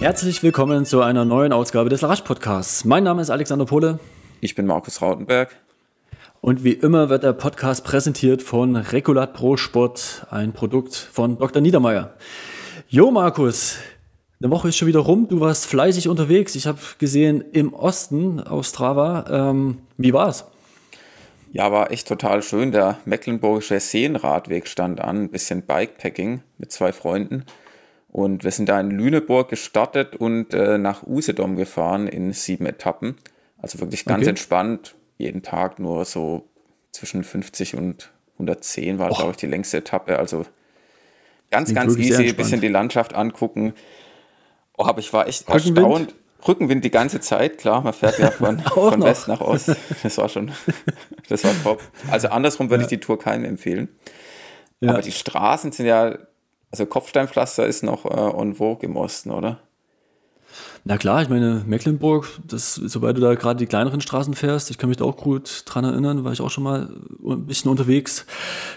Herzlich willkommen zu einer neuen Ausgabe des Larasch Podcasts. Mein Name ist Alexander Pohle. Ich bin Markus Rautenberg. Und wie immer wird der Podcast präsentiert von Regulat Pro Sport, ein Produkt von Dr. Niedermeyer. Jo, Markus, eine Woche ist schon wieder rum. Du warst fleißig unterwegs. Ich habe gesehen im Osten auf Strava. Ähm, wie war's? Ja, war echt total schön. Der Mecklenburgische Seenradweg stand an, ein bisschen Bikepacking mit zwei Freunden. Und wir sind da in Lüneburg gestartet und äh, nach Usedom gefahren in sieben Etappen. Also wirklich ganz okay. entspannt, jeden Tag nur so zwischen 50 und 110 war, glaube ich, die längste Etappe. Also ganz, ganz easy, ein bisschen die Landschaft angucken. Oh, aber ich war echt Rückenwind? erstaunt. Rückenwind die ganze Zeit, klar, man fährt ja von, von West nach Ost. Das war schon, das war top. Also andersrum würde ja. ich die Tour keinem empfehlen. Ja. Aber die Straßen sind ja, also Kopfsteinpflaster ist noch äh, en vogue im Osten, oder? Na klar, ich meine, Mecklenburg, das, sobald du da gerade die kleineren Straßen fährst, ich kann mich da auch gut dran erinnern, war ich auch schon mal ein bisschen unterwegs.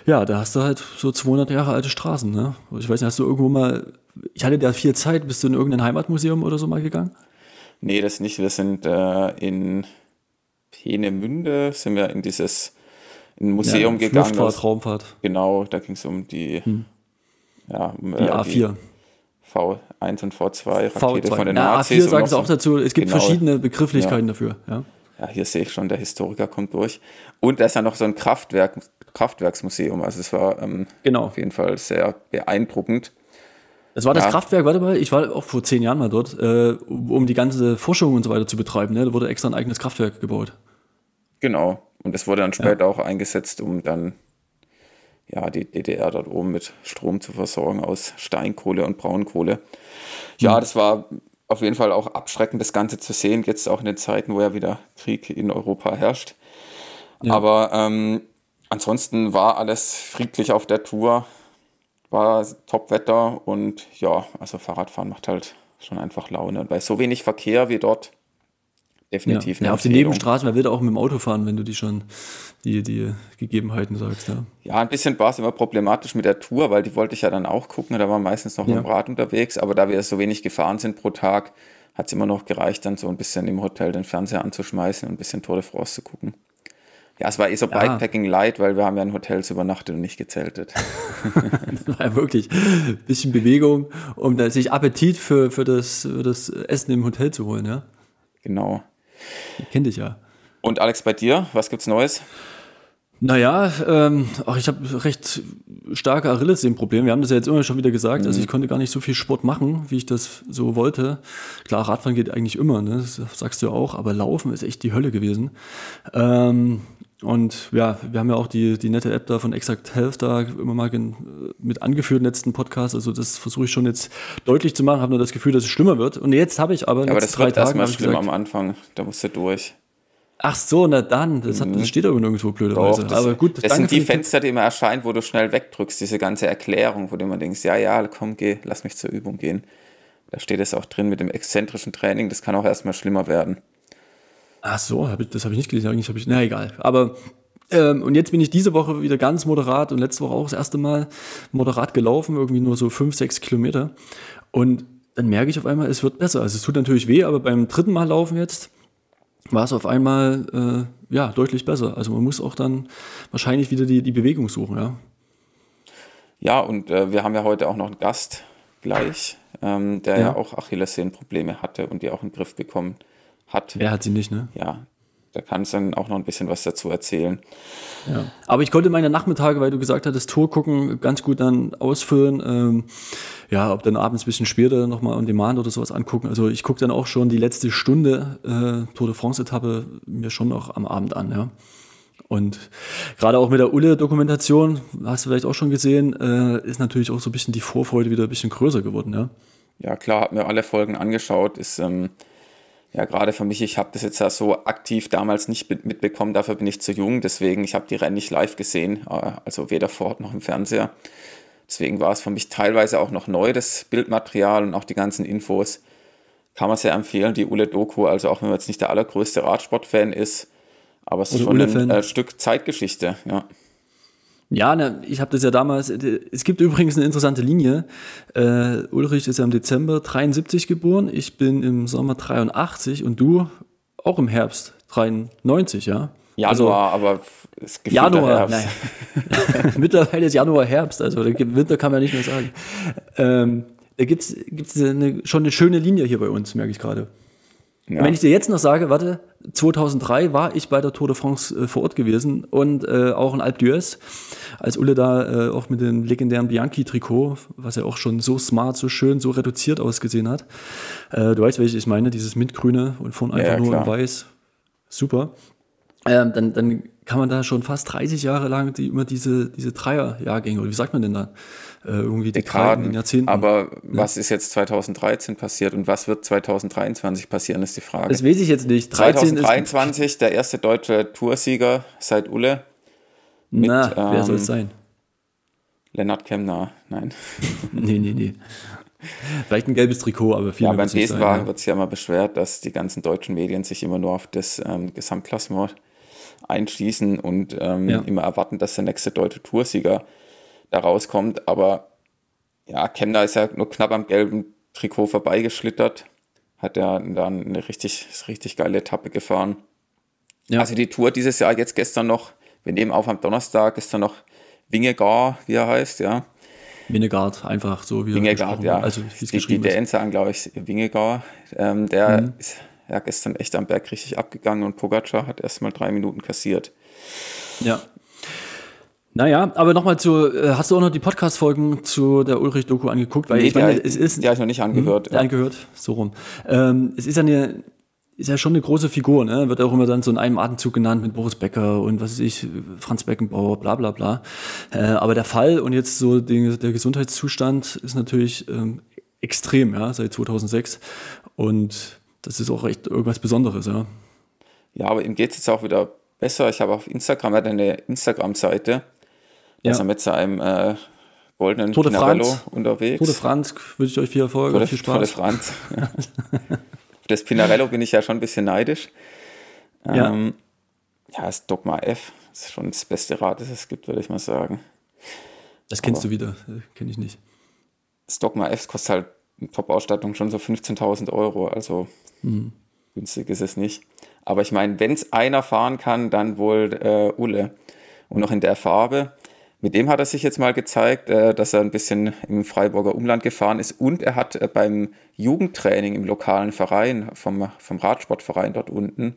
Ja, da hast du halt so 200 Jahre alte Straßen, ne? Ich weiß nicht, hast du irgendwo mal, ich hatte da viel Zeit, bist du in irgendein Heimatmuseum oder so mal gegangen? Nee, das nicht. Wir sind äh, in Peenemünde, sind wir in dieses in ein Museum ja, gegangen. Luftfahrt, Raumfahrt. Genau, da ging es um die, hm. Ja, um, die äh, A4. Die V1 und V2 Rakete V2. von den ja, Nazis. A4 sagen sie auch dazu. Es gibt genau. verschiedene Begrifflichkeiten ja. dafür. Ja. ja, hier sehe ich schon, der Historiker kommt durch. Und da ist ja noch so ein Kraftwerk, Kraftwerksmuseum. Also es war ähm, genau. auf jeden Fall sehr beeindruckend. Das war das ja. Kraftwerk, warte mal, ich war auch vor zehn Jahren mal dort, äh, um die ganze Forschung und so weiter zu betreiben. Ne? Da wurde extra ein eigenes Kraftwerk gebaut. Genau. Und das wurde dann später ja. auch eingesetzt, um dann ja, die DDR dort oben mit Strom zu versorgen aus Steinkohle und Braunkohle. Ja, mhm. das war auf jeden Fall auch abschreckend, das Ganze zu sehen, jetzt auch in den Zeiten, wo ja wieder Krieg in Europa herrscht. Ja. Aber ähm, ansonsten war alles friedlich auf der Tour war Top-Wetter und ja, also Fahrradfahren macht halt schon einfach Laune. Und bei so wenig Verkehr wie dort definitiv ja, ja auf den Nebenstraßen, wer will auch mit dem Auto fahren, wenn du die schon die, die Gegebenheiten sagst. Ja. ja, ein bisschen war es immer problematisch mit der Tour, weil die wollte ich ja dann auch gucken. Da war meistens noch ja. mit dem Rad unterwegs, aber da wir so wenig gefahren sind pro Tag, hat es immer noch gereicht, dann so ein bisschen im Hotel den Fernseher anzuschmeißen und ein bisschen Tour de France zu gucken. Ja, es war eh so ja. Bikepacking light, weil wir haben ja in Hotels übernachtet und nicht gezeltet. das war ja wirklich ein bisschen Bewegung, um sich Appetit für, für, das, für das Essen im Hotel zu holen, ja? Genau. Kenn dich ja. Und Alex, bei dir, was gibt's Neues? Naja, ähm, ach, ich habe recht starke Achillessehnenprobleme. Wir haben das ja jetzt immer schon wieder gesagt. Also mhm. Also ich konnte gar nicht so viel Sport machen, wie ich das so wollte. Klar, Radfahren geht eigentlich immer, ne? das sagst du ja auch, aber Laufen ist echt die Hölle gewesen. Ähm, und ja, wir haben ja auch die, die nette App da von Exact Health da immer mal mit angeführt im letzten Podcast. Also das versuche ich schon jetzt deutlich zu machen. Habe nur das Gefühl, dass es schlimmer wird. Und jetzt habe ich aber. Ja, aber das drei wird erstmal schlimm am Anfang. Da musst du durch. Ach so, na dann. Das, hat, das mhm. steht aber nirgendwo blöderweise. Doch, aber gut, das, das sind die Fenster, die immer erscheinen, wo du schnell wegdrückst. Diese ganze Erklärung, wo du immer denkst, ja, ja, komm, geh, lass mich zur Übung gehen. Da steht es auch drin mit dem exzentrischen Training. Das kann auch erstmal schlimmer werden. Ach so, hab ich, das habe ich nicht gelesen. Eigentlich habe ich, na egal. Aber ähm, und jetzt bin ich diese Woche wieder ganz moderat und letzte Woche auch das erste Mal moderat gelaufen, irgendwie nur so fünf, sechs Kilometer. Und dann merke ich auf einmal, es wird besser. Also es tut natürlich weh, aber beim dritten Mal laufen jetzt war es auf einmal äh, ja deutlich besser. Also man muss auch dann wahrscheinlich wieder die, die Bewegung suchen, ja. Ja, und äh, wir haben ja heute auch noch einen Gast gleich, ähm, der ja. ja auch Achillessehnenprobleme hatte und die auch in den Griff bekommen hat. Er hat sie nicht, ne? Ja, da kannst du dann auch noch ein bisschen was dazu erzählen. Ja. Aber ich konnte meine Nachmittage, weil du gesagt hattest, Tour gucken, ganz gut dann ausfüllen. Ähm, ja, ob dann abends ein bisschen später nochmal on demand oder sowas angucken. Also ich gucke dann auch schon die letzte Stunde äh, Tour de France-Etappe mir schon noch am Abend an, ja. Und gerade auch mit der Ulle-Dokumentation, hast du vielleicht auch schon gesehen, äh, ist natürlich auch so ein bisschen die Vorfreude wieder ein bisschen größer geworden, ja. Ja, klar, habe mir alle Folgen angeschaut, ist ähm, ja, gerade für mich, ich habe das jetzt ja so aktiv damals nicht mitbekommen, dafür bin ich zu jung, deswegen, ich habe die Rennen nicht live gesehen, äh, also weder vor Ort noch im Fernseher. Deswegen war es für mich teilweise auch noch neu, das Bildmaterial und auch die ganzen Infos. Kann man sehr empfehlen, die Ule Doku, also auch wenn man jetzt nicht der allergrößte Radsportfan ist, aber es ist schon ein äh, Stück Zeitgeschichte, ja. Ja, ne, ich habe das ja damals, äh, es gibt übrigens eine interessante Linie. Äh, Ulrich ist ja im Dezember 73 geboren, ich bin im Sommer 83 und du auch im Herbst 93, ja? Januar, also, aber es ist Januar, Herbst. Naja. Mittlerweile ist Januar Herbst, also Winter kann man nicht mehr sagen. Ähm, da gibt es eine, schon eine schöne Linie hier bei uns, merke ich gerade. Ja. Wenn ich dir jetzt noch sage, warte, 2003 war ich bei der Tour de France äh, vor Ort gewesen und äh, auch in Alpe d'Huez, als Ulle da äh, auch mit dem legendären Bianchi-Trikot, was ja auch schon so smart, so schön, so reduziert ausgesehen hat. Äh, du weißt, welches ich meine, dieses Mintgrüne und vorne einfach ja, nur in weiß. Super. Ähm, dann, dann kann man da schon fast 30 Jahre lang die, immer diese, diese Dreier-Jahrgänge, oder wie sagt man denn da? Äh, irgendwie die Dekaden, in Jahrzehnten. Aber ja. was ist jetzt 2013 passiert und was wird 2023 passieren, ist die Frage. Das weiß ich jetzt nicht. 2023 der erste deutsche Toursieger seit Ulle. Mit, Na, wer ähm, soll es sein? Lennart Kemner, nein. nee, nee, nee. Vielleicht ein gelbes Trikot, aber viel Ja, beim Besenwagen wird es ja immer beschwert, dass die ganzen deutschen Medien sich immer nur auf das ähm, Gesamtklassement einschließen und ähm, ja. immer erwarten, dass der nächste deutsche Toursieger da rauskommt. Aber ja, Kemner ist ja nur knapp am gelben Trikot vorbeigeschlittert. Hat ja dann eine richtig, richtig geile Etappe gefahren. Ja. Also die Tour dieses Jahr jetzt gestern noch, wir nehmen auf am Donnerstag, gestern noch Wingegar, wie er heißt, ja. Wingegard, einfach so wie Wingegard, ja. Also, die, die Dänen sagen, glaube ich, Wingegard. Ähm, der mhm. ist ja gestern echt am Berg richtig abgegangen und Pogacar hat erst mal drei Minuten kassiert. Ja. Naja, aber nochmal zu, äh, hast du auch noch die Podcast-Folgen zu der Ulrich-Doku angeguckt? Weil nee, ich meine, es ist. Die habe ich noch nicht angehört. Hm, ja. Angehört, so rum. Ähm, es ist ja eine, ist ja schon eine große Figur, ne? Wird auch immer dann so in einem Atemzug genannt mit Boris Becker und was weiß ich, Franz Beckenbauer, bla bla bla. Äh, aber der Fall und jetzt so den, der Gesundheitszustand ist natürlich ähm, extrem, ja, seit 2006. Und das ist auch echt irgendwas Besonderes, ja. Ja, aber ihm geht es jetzt auch wieder besser. Ich habe auf Instagram, er hat eine Instagram-Seite, ja. ist er mit seinem äh, goldenen Tour de Pinarello unterwegs. Tour de France wünsche ich euch viel Erfolg und viel Spaß. Tour de France. das Pinarello bin ich ja schon ein bisschen neidisch. Ja, ähm, ja das Dogma F das ist schon das beste Rad, das es gibt, würde ich mal sagen. Das kennst Aber du wieder, äh, kenne ich nicht. Das Dogma F kostet halt Top-Ausstattung schon so 15.000 Euro, also mhm. günstig ist es nicht. Aber ich meine, wenn es einer fahren kann, dann wohl äh, Ulle. Und noch in der Farbe. Mit dem hat er sich jetzt mal gezeigt, äh, dass er ein bisschen im Freiburger Umland gefahren ist und er hat äh, beim Jugendtraining im lokalen Verein, vom, vom Radsportverein dort unten,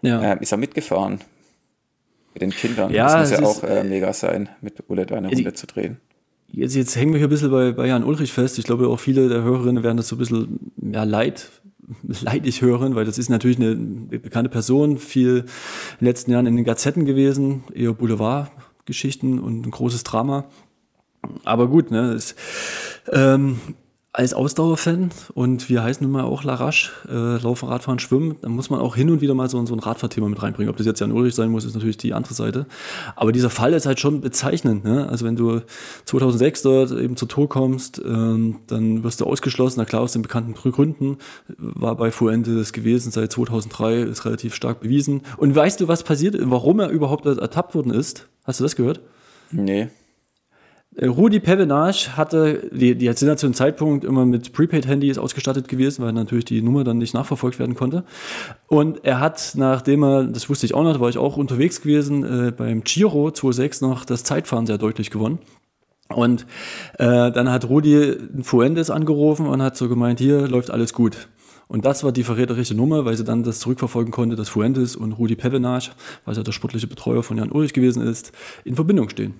ja. äh, ist er mitgefahren. Mit den Kindern. Ja, das muss ja auch äh, mega sein, mit Ulle da eine Runde zu drehen. Jetzt, jetzt hängen wir hier ein bisschen bei, bei Jan Ulrich fest. Ich glaube, auch viele der Hörerinnen werden das so ein bisschen ja, leid, leidig hören, weil das ist natürlich eine bekannte Person, viel in den letzten Jahren in den Gazetten gewesen, eher Boulevardgeschichten und ein großes Drama. Aber gut, ne, es, ähm, als Ausdauerfan und wir heißen nun mal auch Larache, äh, Laufen, Radfahren, Schwimmen, dann muss man auch hin und wieder mal so, so ein Radfahrthema mit reinbringen. Ob das jetzt Jan Ulrich sein muss, ist natürlich die andere Seite. Aber dieser Fall ist halt schon bezeichnend. Ne? Also wenn du 2006 dort eben zur Tour kommst, ähm, dann wirst du ausgeschlossen. Na klar, aus den bekannten Gründen war bei Fuentes gewesen seit 2003, ist relativ stark bewiesen. Und weißt du, was passiert, warum er überhaupt ertappt worden ist? Hast du das gehört? Nee. Rudi Pevenage hatte, die, die sind ja zu dem Zeitpunkt immer mit Prepaid-Handys ausgestattet gewesen, weil natürlich die Nummer dann nicht nachverfolgt werden konnte. Und er hat, nachdem er, das wusste ich auch noch, da war ich auch unterwegs gewesen, äh, beim Giro 2.6 noch das Zeitfahren sehr deutlich gewonnen. Und äh, dann hat Rudi Fuentes angerufen und hat so gemeint, hier läuft alles gut. Und das war die verräterische Nummer, weil sie dann das zurückverfolgen konnte, dass Fuentes und Rudi Pevenage, was ja der sportliche Betreuer von Jan Ulrich gewesen ist, in Verbindung stehen.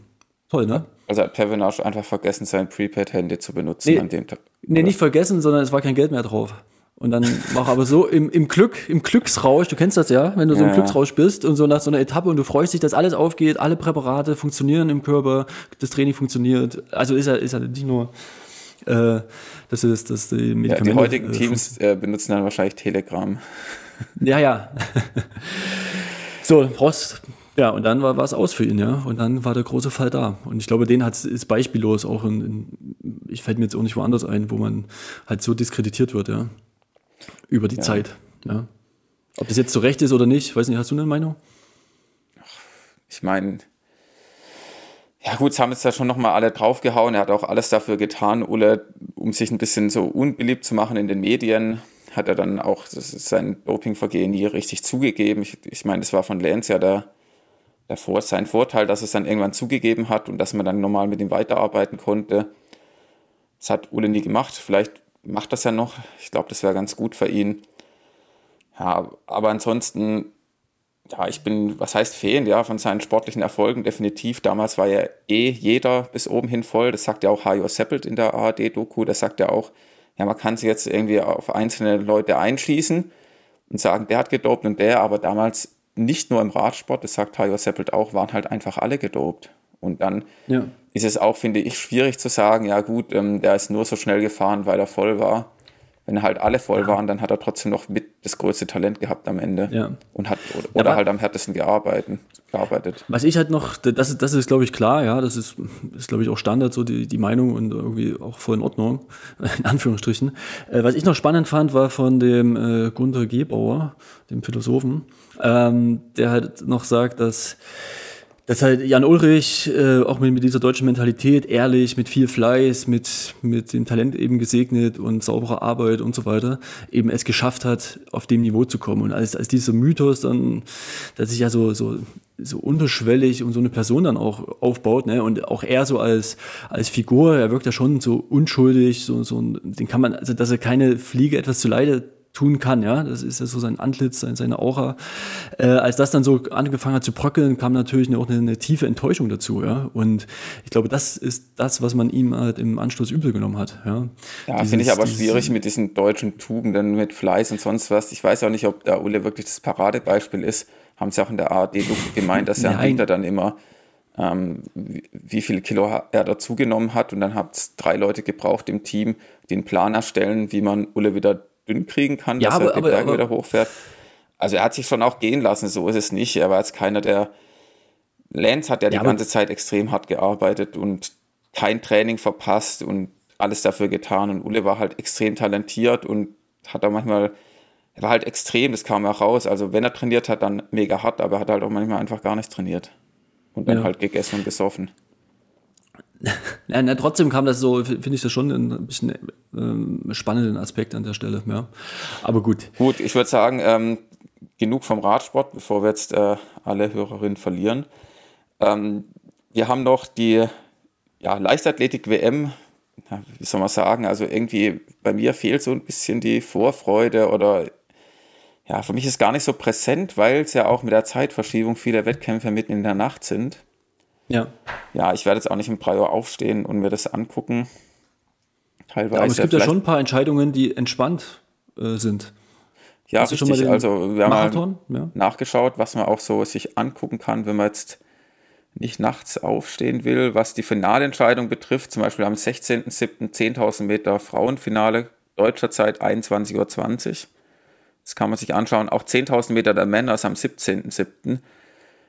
Toll, ne? Also hat Pevenage einfach vergessen, sein Prepaid-Handy zu benutzen nee, an dem Tag. Nee, nicht vergessen, sondern es war kein Geld mehr drauf. Und dann war aber so im, im Glück, im Glücksrausch, du kennst das ja, wenn du so im ja, Glücksrausch bist und so nach so einer Etappe und du freust dich, dass alles aufgeht, alle Präparate funktionieren im Körper, das Training funktioniert. Also ist ja, ist ja nicht nur, äh, das ist, dass die Medikamente. Ja, die heutigen äh, Teams äh, benutzen dann wahrscheinlich Telegram. Ja, ja. so, brauchst, ja, und dann war es aus für ihn, ja. Und dann war der große Fall da. Und ich glaube, den hat ist beispiellos auch in, in, ich fällt mir jetzt auch nicht woanders ein, wo man halt so diskreditiert wird, ja. Über die ja. Zeit. Ja. Ob das jetzt zu Recht ist oder nicht, weiß nicht, hast du eine Meinung? Ich meine, Ja gut, es haben jetzt da schon nochmal alle draufgehauen. Er hat auch alles dafür getan, Ulle, um sich ein bisschen so unbeliebt zu machen in den Medien. Hat er dann auch sein Dopingvergehen nie richtig zugegeben. Ich, ich meine, das war von Lance ja der, der Vor sein Vorteil, dass es dann irgendwann zugegeben hat und dass man dann normal mit ihm weiterarbeiten konnte. Das hat Ulle nie gemacht. Vielleicht macht das ja noch. Ich glaube, das wäre ganz gut für ihn. Ja, aber ansonsten ja, ich bin, was heißt Fan, ja, von seinen sportlichen Erfolgen definitiv. Damals war ja eh jeder bis oben hin voll. Das sagt ja auch Hajo Seppelt in der ARD-Doku. Das sagt ja auch, ja, man kann sich jetzt irgendwie auf einzelne Leute einschließen und sagen, der hat gedopt und der, aber damals nicht nur im Radsport, das sagt Hajo Seppelt auch, waren halt einfach alle gedopt. Und dann ja. ist es auch, finde ich, schwierig zu sagen, ja gut, ähm, der ist nur so schnell gefahren, weil er voll war wenn halt alle voll waren, dann hat er trotzdem noch mit das größte Talent gehabt am Ende. Ja. Und hat, oder, oder halt am härtesten gearbeitet, gearbeitet. Was ich halt noch, das, das ist, glaube ich, klar, ja, das ist, ist glaube ich, auch Standard, so die, die Meinung und irgendwie auch voll in Ordnung, in Anführungsstrichen. Äh, was ich noch spannend fand, war von dem äh, Gunther Gebauer, dem Philosophen, ähm, der halt noch sagt, dass dass halt Jan Ulrich äh, auch mit, mit dieser deutschen Mentalität, ehrlich, mit viel Fleiß, mit, mit dem Talent eben gesegnet und sauberer Arbeit und so weiter, eben es geschafft hat, auf dem Niveau zu kommen. Und als, als dieser Mythos dann, dass sich ja so, so, so unterschwellig und so eine Person dann auch aufbaut, ne, und auch er so als, als Figur, er wirkt ja schon so unschuldig, so, so, den kann man, also, dass er keine Fliege etwas zu leide tun kann, ja. Das ist ja so sein Antlitz, seine Aura. Äh, als das dann so angefangen hat zu bröckeln, kam natürlich auch eine, eine, tiefe Enttäuschung dazu, ja. Und ich glaube, das ist das, was man ihm halt im Anschluss übel genommen hat, ja. Ja, finde ich aber schwierig mit diesen deutschen Tugenden, mit Fleiß und sonst was. Ich weiß auch nicht, ob der Ulle wirklich das Paradebeispiel ist. Haben sie auch in der ARD gemeint, dass er Winter dann immer ähm, wie viele Kilo er dazugenommen hat. Und dann hat es drei Leute gebraucht im Team, einen Plan erstellen, wie man Ulle wieder dünn kriegen kann, ja, dass aber, er Berge aber, wieder hochfährt. Also er hat sich schon auch gehen lassen, so ist es nicht. Er war jetzt keiner, der Lance hat ja, ja die ganze Zeit extrem hart gearbeitet und kein Training verpasst und alles dafür getan. Und Ulle war halt extrem talentiert und hat da manchmal, er war halt extrem, das kam auch raus. Also wenn er trainiert hat, dann mega hart, aber er hat halt auch manchmal einfach gar nicht trainiert. Und dann ja. halt gegessen und gesoffen. Ja, na, trotzdem kam das so, finde ich das schon ein bisschen ähm, spannenden Aspekt an der Stelle. Ja. Aber gut. Gut, ich würde sagen, ähm, genug vom Radsport, bevor wir jetzt äh, alle Hörerinnen verlieren. Ähm, wir haben noch die ja, Leichtathletik-WM. wie soll man sagen? Also irgendwie bei mir fehlt so ein bisschen die Vorfreude oder ja, für mich ist gar nicht so präsent, weil es ja auch mit der Zeitverschiebung viele Wettkämpfe mitten in der Nacht sind. Ja. Ja, ich werde jetzt auch nicht im 3 Uhr aufstehen und mir das angucken. Teilweise. Ja, aber es gibt ja schon ein paar Entscheidungen, die entspannt äh, sind. Ja, Hast richtig. also wir haben Marathon? Ja. nachgeschaut, was man auch so sich angucken kann, wenn man jetzt nicht nachts aufstehen will. Was die Finalentscheidung betrifft, zum Beispiel am 16.07. 10.000 Meter Frauenfinale, deutscher Zeit 21.20 Uhr. Das kann man sich anschauen. Auch 10.000 Meter der Männer ist am 17.07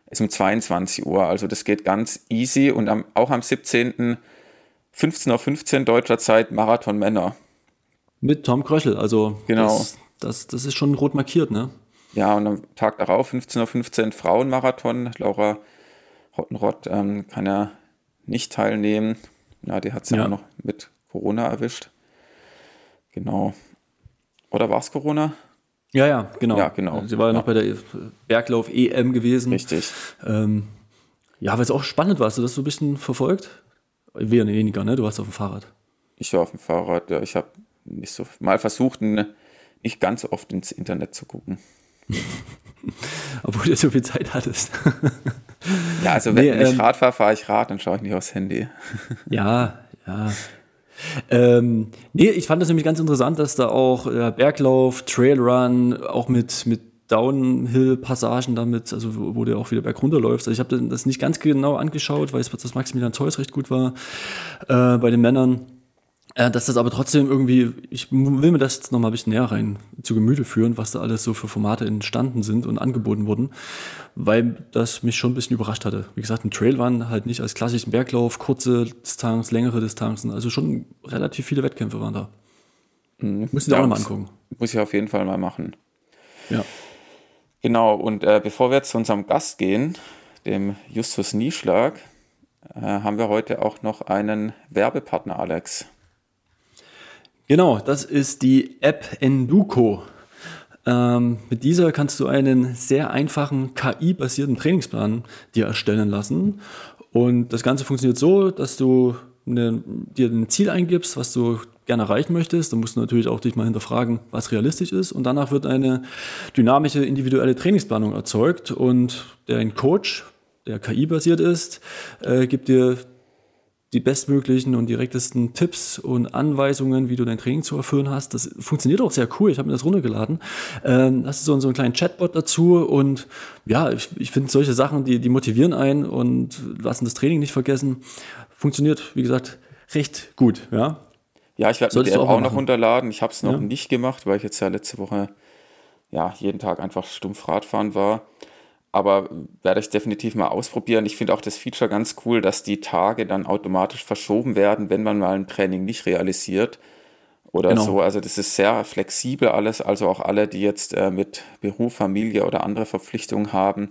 ist um 22 Uhr. Also das geht ganz easy und am, auch am 17. 15.15 Uhr deutscher Zeit Marathon Männer. Mit Tom Kröchel, also genau. Das, das, das ist schon rot markiert, ne? Ja, und am Tag darauf, 15.15 Uhr Frauenmarathon. Laura Hottenrott ähm, kann ja nicht teilnehmen. Na, die hat es ja. ja noch mit Corona erwischt. Genau. Oder war es Corona? Ja, ja, genau. Ja, genau. Sie war ja, noch bei der Berglauf-EM gewesen. Richtig. Ähm, ja, weil es auch spannend war. Hast du das so ein bisschen verfolgt? Weniger, ne? Du warst auf dem Fahrrad. Ich war auf dem Fahrrad, ja. Ich habe nicht so mal versucht, nicht ganz so oft ins Internet zu gucken. Obwohl du so viel Zeit hattest. ja, also wenn nee, ich ähm, Rad fahre, fahre ich Rad, dann schaue ich nicht aufs Handy. ja, ja. Ähm, nee, ich fand das nämlich ganz interessant, dass da auch äh, Berglauf, Trailrun, auch mit, mit Downhill-Passagen damit, also wo, du auch wieder bergunter läufst. Also ich habe das nicht ganz genau angeschaut, weil es das Maximilian Zeus recht gut war äh, bei den Männern. Äh, dass das aber trotzdem irgendwie, ich will mir das jetzt noch mal ein bisschen näher rein zu Gemüte führen, was da alles so für Formate entstanden sind und angeboten wurden, weil das mich schon ein bisschen überrascht hatte. Wie gesagt, ein Trail waren halt nicht als klassischen Berglauf, kurze Distanz, längere Distanzen, also schon relativ viele Wettkämpfe waren da. Mhm. Müssen wir auch mal angucken. Muss ich auf jeden Fall mal machen. Ja. Genau, und äh, bevor wir jetzt zu unserem Gast gehen, dem Justus Nieschlag, äh, haben wir heute auch noch einen Werbepartner, Alex. Genau, das ist die App Enduko. Ähm, mit dieser kannst du einen sehr einfachen KI-basierten Trainingsplan dir erstellen lassen. Und das Ganze funktioniert so, dass du eine, dir ein Ziel eingibst, was du gerne erreichen möchtest. Dann musst du natürlich auch dich mal hinterfragen, was realistisch ist. Und danach wird eine dynamische, individuelle Trainingsplanung erzeugt. Und dein Coach, der KI-basiert ist, äh, gibt dir die bestmöglichen und direktesten Tipps und Anweisungen, wie du dein Training zu erfüllen hast. Das funktioniert auch sehr cool. Ich habe mir das runtergeladen. Ähm, hast du so, so einen kleinen Chatbot dazu und ja, ich, ich finde solche Sachen, die, die motivieren einen und lassen das Training nicht vergessen. Funktioniert, wie gesagt, recht gut. Ja, ja ich werde mir die App auch, auch noch runterladen. Ich habe es noch ja. nicht gemacht, weil ich jetzt ja letzte Woche ja jeden Tag einfach stumpf Radfahren war aber werde ich definitiv mal ausprobieren. Ich finde auch das Feature ganz cool, dass die Tage dann automatisch verschoben werden, wenn man mal ein Training nicht realisiert oder genau. so. Also das ist sehr flexibel alles. Also auch alle, die jetzt äh, mit Beruf, Familie oder andere Verpflichtungen haben,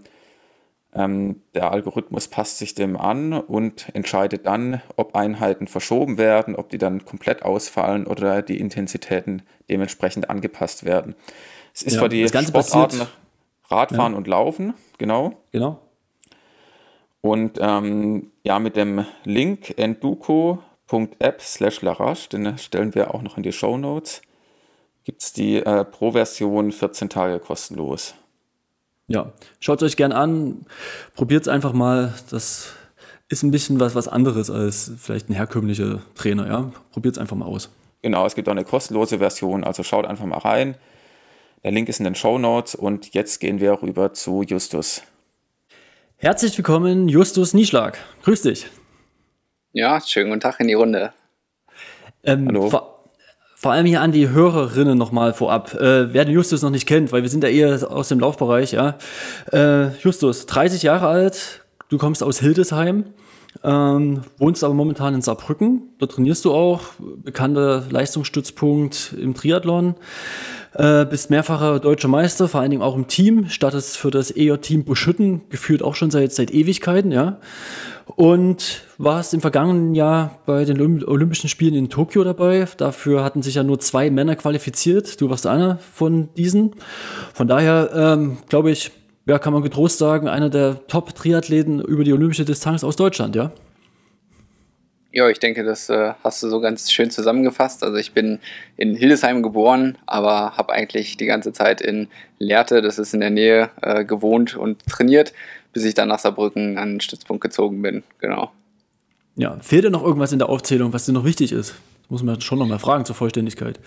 ähm, der Algorithmus passt sich dem an und entscheidet dann, ob Einheiten verschoben werden, ob die dann komplett ausfallen oder die Intensitäten dementsprechend angepasst werden. Es ist ja, für die Sportarten Radfahren ja. und Laufen, genau. Genau. Und ähm, ja, mit dem Link enduko.app slash larache, den stellen wir auch noch in die Show Notes, gibt es die äh, Pro-Version 14 Tage kostenlos. Ja, schaut es euch gern an, probiert es einfach mal. Das ist ein bisschen was, was anderes als vielleicht ein herkömmlicher Trainer. Ja? Probiert es einfach mal aus. Genau, es gibt auch eine kostenlose Version, also schaut einfach mal rein. Der Link ist in den Show Notes und jetzt gehen wir rüber zu Justus. Herzlich willkommen, Justus Nieschlag. Grüß dich. Ja, schönen guten Tag in die Runde. Ähm, Hallo. Vor, vor, allem hier an die Hörerinnen nochmal vorab. Äh, wer den Justus noch nicht kennt, weil wir sind ja eher aus dem Laufbereich, ja. Äh, Justus, 30 Jahre alt, du kommst aus Hildesheim. Ähm, wohnst aber momentan in Saarbrücken. Dort trainierst du auch. Bekannter Leistungsstützpunkt im Triathlon. Äh, bist mehrfacher deutscher Meister, vor allen Dingen auch im Team. Startest für das EJ-Team Buschütten, geführt auch schon seit, seit Ewigkeiten, ja. Und warst im vergangenen Jahr bei den Olympischen Spielen in Tokio dabei. Dafür hatten sich ja nur zwei Männer qualifiziert. Du warst einer von diesen. Von daher ähm, glaube ich, ja, kann man getrost sagen, einer der Top-Triathleten über die olympische Distanz aus Deutschland, ja? Ja, ich denke, das äh, hast du so ganz schön zusammengefasst. Also ich bin in Hildesheim geboren, aber habe eigentlich die ganze Zeit in Lehrte, das ist in der Nähe, äh, gewohnt und trainiert, bis ich dann nach Saarbrücken an den Stützpunkt gezogen bin. Genau. Ja, fehlt dir noch irgendwas in der Aufzählung, was dir noch wichtig ist? Das muss man schon noch mal fragen zur Vollständigkeit.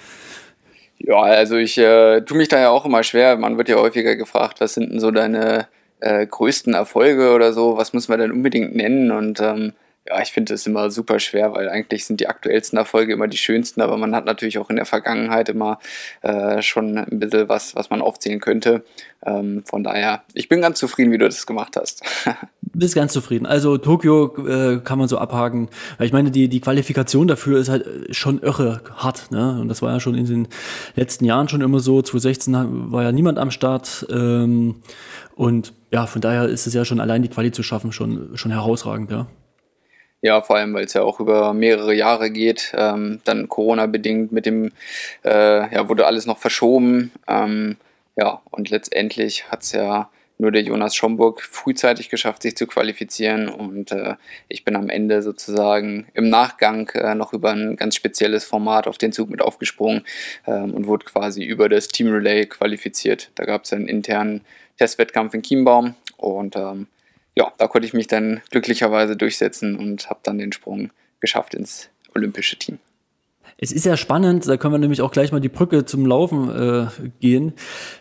Ja, also ich äh, tue mich da ja auch immer schwer. Man wird ja häufiger gefragt, was sind denn so deine äh, größten Erfolge oder so? Was muss man denn unbedingt nennen? Und ähm, ja, ich finde es immer super schwer, weil eigentlich sind die aktuellsten Erfolge immer die schönsten, aber man hat natürlich auch in der Vergangenheit immer äh, schon ein bisschen was, was man aufzählen könnte. Ähm, von daher, ich bin ganz zufrieden, wie du das gemacht hast. Bist ganz zufrieden. Also Tokio äh, kann man so abhaken, weil ich meine, die, die Qualifikation dafür ist halt schon irre hart. Ne? Und das war ja schon in den letzten Jahren schon immer so. 2016 war ja niemand am Start. Ähm, und ja, von daher ist es ja schon allein die Quali zu schaffen schon, schon herausragend, ja. Ja, vor allem, weil es ja auch über mehrere Jahre geht. Ähm, dann Corona-bedingt mit dem, äh, ja, wurde alles noch verschoben. Ähm, ja, und letztendlich hat es ja nur der Jonas Schomburg frühzeitig geschafft, sich zu qualifizieren. Und äh, ich bin am Ende sozusagen im Nachgang äh, noch über ein ganz spezielles Format auf den Zug mit aufgesprungen ähm, und wurde quasi über das Team Relay qualifiziert. Da gab es einen internen Testwettkampf in Chiembaum und ähm, ja, da konnte ich mich dann glücklicherweise durchsetzen und habe dann den Sprung geschafft ins olympische Team. Es ist ja spannend, da können wir nämlich auch gleich mal die Brücke zum Laufen äh, gehen.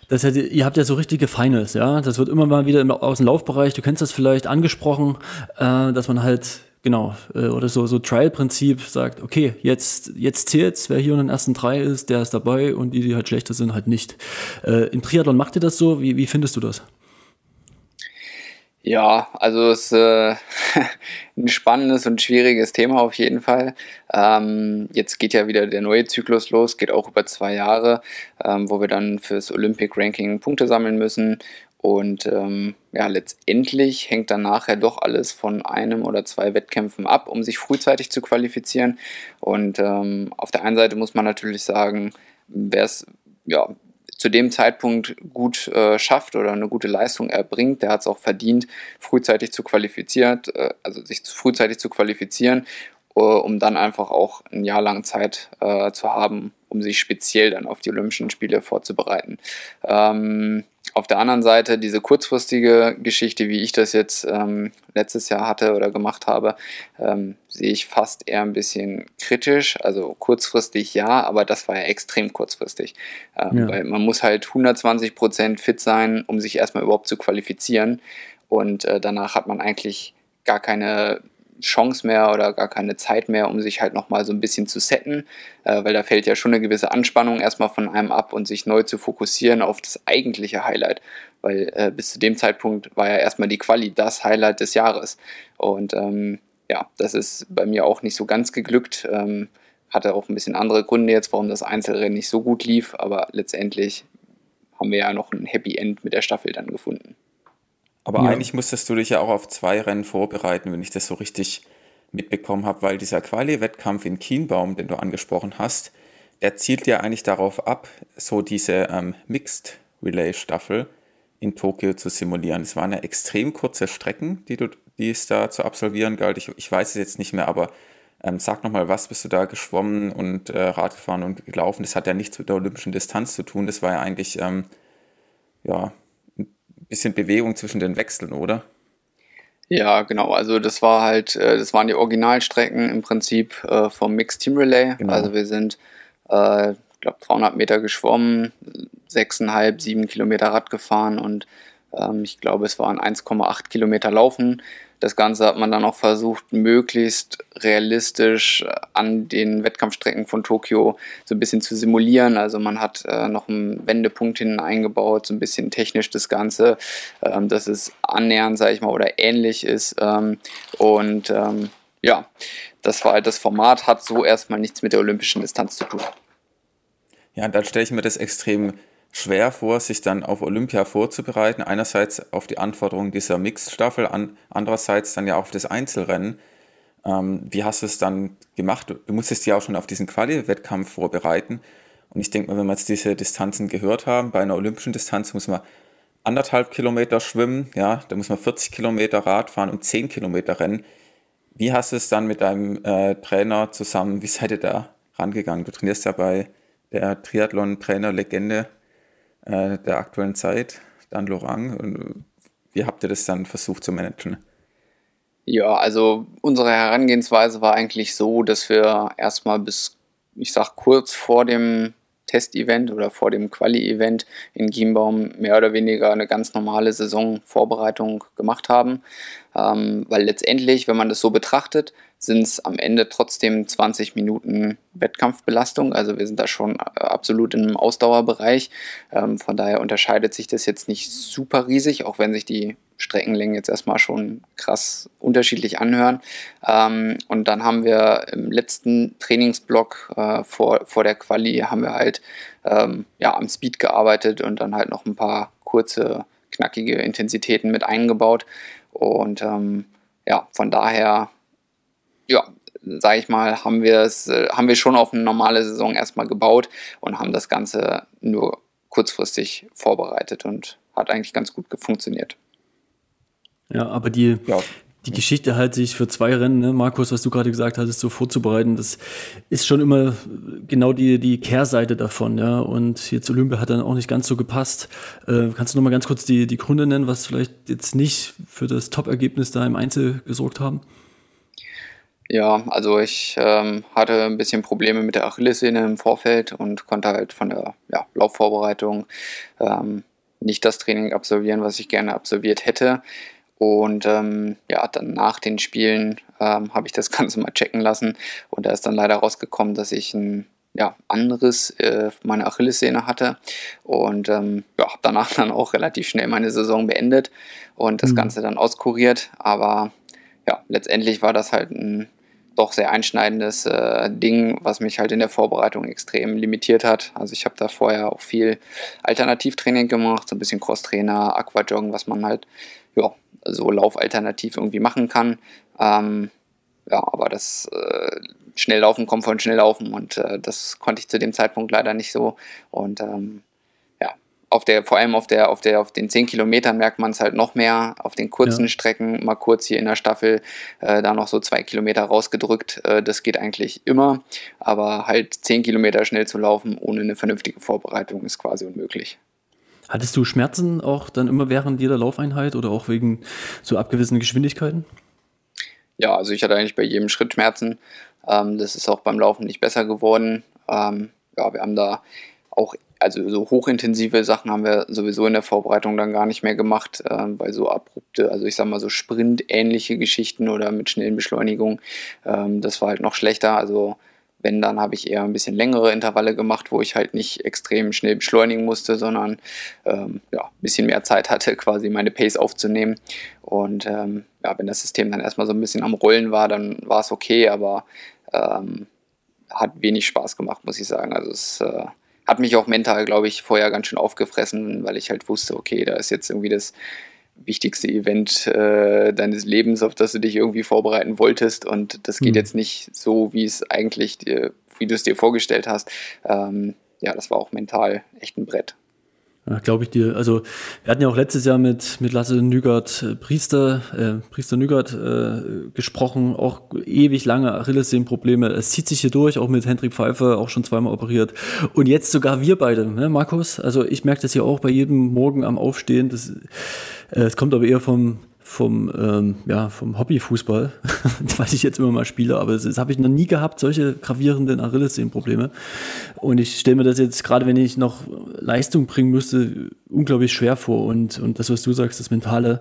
Das heißt, ihr habt ja so richtige Finals, ja. Das wird immer mal wieder im, aus dem Laufbereich, du kennst das vielleicht angesprochen, äh, dass man halt, genau, äh, oder so, so Trial-Prinzip sagt, okay, jetzt, jetzt zählt's, wer hier in den ersten drei ist, der ist dabei und die, die halt schlechter sind, halt nicht. Äh, Im Triathlon macht ihr das so? Wie, wie findest du das? Ja, also es ist äh, ein spannendes und schwieriges Thema auf jeden Fall. Ähm, jetzt geht ja wieder der neue Zyklus los, geht auch über zwei Jahre, ähm, wo wir dann fürs Olympic Ranking Punkte sammeln müssen. Und ähm, ja, letztendlich hängt dann nachher doch alles von einem oder zwei Wettkämpfen ab, um sich frühzeitig zu qualifizieren. Und ähm, auf der einen Seite muss man natürlich sagen, wer es ja, zu dem Zeitpunkt gut äh, schafft oder eine gute Leistung erbringt, der hat es auch verdient, frühzeitig zu qualifizieren, äh, also sich zu, frühzeitig zu qualifizieren, äh, um dann einfach auch ein Jahr lang Zeit äh, zu haben, um sich speziell dann auf die Olympischen Spiele vorzubereiten. Ähm, auf der anderen Seite diese kurzfristige Geschichte, wie ich das jetzt ähm, letztes Jahr hatte oder gemacht habe, ähm, sehe ich fast eher ein bisschen kritisch. Also kurzfristig ja, aber das war ja extrem kurzfristig. Ähm, ja. Weil man muss halt 120 Prozent fit sein, um sich erstmal überhaupt zu qualifizieren. Und äh, danach hat man eigentlich gar keine Chance mehr oder gar keine Zeit mehr, um sich halt nochmal so ein bisschen zu setten, äh, weil da fällt ja schon eine gewisse Anspannung erstmal von einem ab und sich neu zu fokussieren auf das eigentliche Highlight, weil äh, bis zu dem Zeitpunkt war ja erstmal die Quali das Highlight des Jahres und ähm, ja, das ist bei mir auch nicht so ganz geglückt, ähm, hatte auch ein bisschen andere Gründe jetzt, warum das Einzelrennen nicht so gut lief, aber letztendlich haben wir ja noch ein Happy End mit der Staffel dann gefunden. Aber ja. eigentlich musstest du dich ja auch auf zwei Rennen vorbereiten, wenn ich das so richtig mitbekommen habe, weil dieser Quali-Wettkampf in Kienbaum, den du angesprochen hast, der zielt ja eigentlich darauf ab, so diese ähm, Mixed Relay Staffel in Tokio zu simulieren. Es waren ja extrem kurze Strecken, die, du, die es da zu absolvieren galt. Ich, ich weiß es jetzt nicht mehr, aber ähm, sag nochmal, was bist du da geschwommen und äh, Radgefahren und gelaufen? Das hat ja nichts mit der olympischen Distanz zu tun. Das war ja eigentlich ähm, ja, bisschen Bewegung zwischen den Wechseln, oder? Ja, genau. Also das war halt, äh, das waren die Originalstrecken im Prinzip äh, vom Mixed Team Relay. Genau. Also wir sind, äh, ich glaube, 300 Meter geschwommen, 6,5, 7 Kilometer Rad gefahren und ähm, ich glaube, es waren 1,8 Kilometer Laufen. Das Ganze hat man dann auch versucht, möglichst realistisch an den Wettkampfstrecken von Tokio so ein bisschen zu simulieren. Also man hat äh, noch einen Wendepunkt hinten eingebaut, so ein bisschen technisch das Ganze, ähm, dass es annähernd, sage ich mal, oder ähnlich ist. Ähm, und ähm, ja, das war halt das Format, hat so erstmal nichts mit der olympischen Distanz zu tun. Ja, dann stelle ich mir das extrem schwer vor, sich dann auf Olympia vorzubereiten. Einerseits auf die Anforderungen dieser Mixed-Staffel, an, andererseits dann ja auch auf das Einzelrennen. Ähm, wie hast du es dann gemacht? Du musstest ja auch schon auf diesen Quali-Wettkampf vorbereiten. Und ich denke mal, wenn wir jetzt diese Distanzen gehört haben, bei einer olympischen Distanz muss man anderthalb Kilometer schwimmen, ja, da muss man 40 Kilometer Rad fahren und 10 Kilometer rennen. Wie hast du es dann mit deinem äh, Trainer zusammen, wie seid ihr da rangegangen? Du trainierst ja bei der Triathlon-Trainer-Legende äh, der aktuellen Zeit, Dan Lorang. Und wie habt ihr das dann versucht zu managen? Ja, also unsere Herangehensweise war eigentlich so, dass wir erstmal bis, ich sag kurz vor dem Testevent oder vor dem Quali-Event in Chiembaum mehr oder weniger eine ganz normale Saisonvorbereitung gemacht haben. Ähm, weil letztendlich, wenn man das so betrachtet, sind es am Ende trotzdem 20 Minuten Wettkampfbelastung. Also wir sind da schon äh, absolut im Ausdauerbereich. Ähm, von daher unterscheidet sich das jetzt nicht super riesig, auch wenn sich die Streckenlängen jetzt erstmal schon krass unterschiedlich anhören. Ähm, und dann haben wir im letzten Trainingsblock äh, vor, vor der Quali haben wir halt ähm, ja, am Speed gearbeitet und dann halt noch ein paar kurze, knackige Intensitäten mit eingebaut. Und ähm, ja, von daher ja, sage ich mal, haben wir es, äh, haben wir schon auf eine normale Saison erstmal gebaut und haben das Ganze nur kurzfristig vorbereitet und hat eigentlich ganz gut funktioniert. Ja, aber die, ja. Die Geschichte halt sich für zwei Rennen, ne, Markus, was du gerade gesagt hattest, so vorzubereiten, das ist schon immer genau die, die Kehrseite davon, ja. Und jetzt Olympia hat dann auch nicht ganz so gepasst. Äh, kannst du noch mal ganz kurz die, die Gründe nennen, was vielleicht jetzt nicht für das Top-Ergebnis da im Einzel gesorgt haben? Ja, also ich ähm, hatte ein bisschen Probleme mit der Achillessehne im Vorfeld und konnte halt von der ja, Laufvorbereitung ähm, nicht das Training absolvieren, was ich gerne absolviert hätte. Und ähm, ja, dann nach den Spielen ähm, habe ich das Ganze mal checken lassen und da ist dann leider rausgekommen, dass ich ein ja, anderes äh, meine Achillessehne hatte und ähm, ja, habe danach dann auch relativ schnell meine Saison beendet und das mhm. Ganze dann auskuriert. Aber ja, letztendlich war das halt ein doch sehr einschneidendes äh, Ding, was mich halt in der Vorbereitung extrem limitiert hat. Also ich habe da vorher auch viel Alternativtraining gemacht, so ein bisschen Crosstrainer, Aquajoggen, was man halt ja, so laufalternativ irgendwie machen kann. Ähm, ja, aber das äh, Schnelllaufen kommt von Schnelllaufen und äh, das konnte ich zu dem Zeitpunkt leider nicht so. Und ähm, ja, auf der, vor allem auf der, auf der, auf den 10 Kilometern merkt man es halt noch mehr. Auf den kurzen ja. Strecken, mal kurz hier in der Staffel, äh, da noch so zwei Kilometer rausgedrückt. Äh, das geht eigentlich immer. Aber halt 10 Kilometer schnell zu laufen ohne eine vernünftige Vorbereitung ist quasi unmöglich. Hattest du Schmerzen auch dann immer während jeder Laufeinheit oder auch wegen so abgewiesenen Geschwindigkeiten? Ja, also ich hatte eigentlich bei jedem Schritt Schmerzen. Ähm, das ist auch beim Laufen nicht besser geworden. Ähm, ja, wir haben da auch, also so hochintensive Sachen haben wir sowieso in der Vorbereitung dann gar nicht mehr gemacht, äh, weil so abrupte, also ich sag mal so Sprint-ähnliche Geschichten oder mit schnellen Beschleunigungen, ähm, das war halt noch schlechter. Also wenn, dann habe ich eher ein bisschen längere Intervalle gemacht, wo ich halt nicht extrem schnell beschleunigen musste, sondern ähm, ja, ein bisschen mehr Zeit hatte, quasi meine Pace aufzunehmen. Und ähm, ja, wenn das System dann erstmal so ein bisschen am Rollen war, dann war es okay, aber ähm, hat wenig Spaß gemacht, muss ich sagen. Also es äh, hat mich auch mental, glaube ich, vorher ganz schön aufgefressen, weil ich halt wusste, okay, da ist jetzt irgendwie das wichtigste Event äh, deines Lebens, auf das du dich irgendwie vorbereiten wolltest und das geht mhm. jetzt nicht so, wie es eigentlich dir, wie du es dir vorgestellt hast. Ähm, ja, das war auch mental echt ein Brett. Ja, Glaube ich dir. Also wir hatten ja auch letztes Jahr mit, mit Lasse Nügert äh, Priester, äh, Priester Nügert äh, gesprochen, auch ewig lange Achillessehnenprobleme. Es zieht sich hier durch, auch mit Hendrik Pfeiffer, auch schon zweimal operiert. Und jetzt sogar wir beide, ne, Markus? Also ich merke das ja auch bei jedem Morgen am Aufstehen. Das, äh, es kommt aber eher vom, vom, ähm, ja, vom Hobbyfußball, weil ich jetzt immer mal spiele, aber das, das habe ich noch nie gehabt, solche gravierenden Achillessehnenprobleme. Und ich stelle mir das jetzt, gerade wenn ich noch Leistung bringen müsste, unglaublich schwer vor. Und, und das, was du sagst, das Mentale,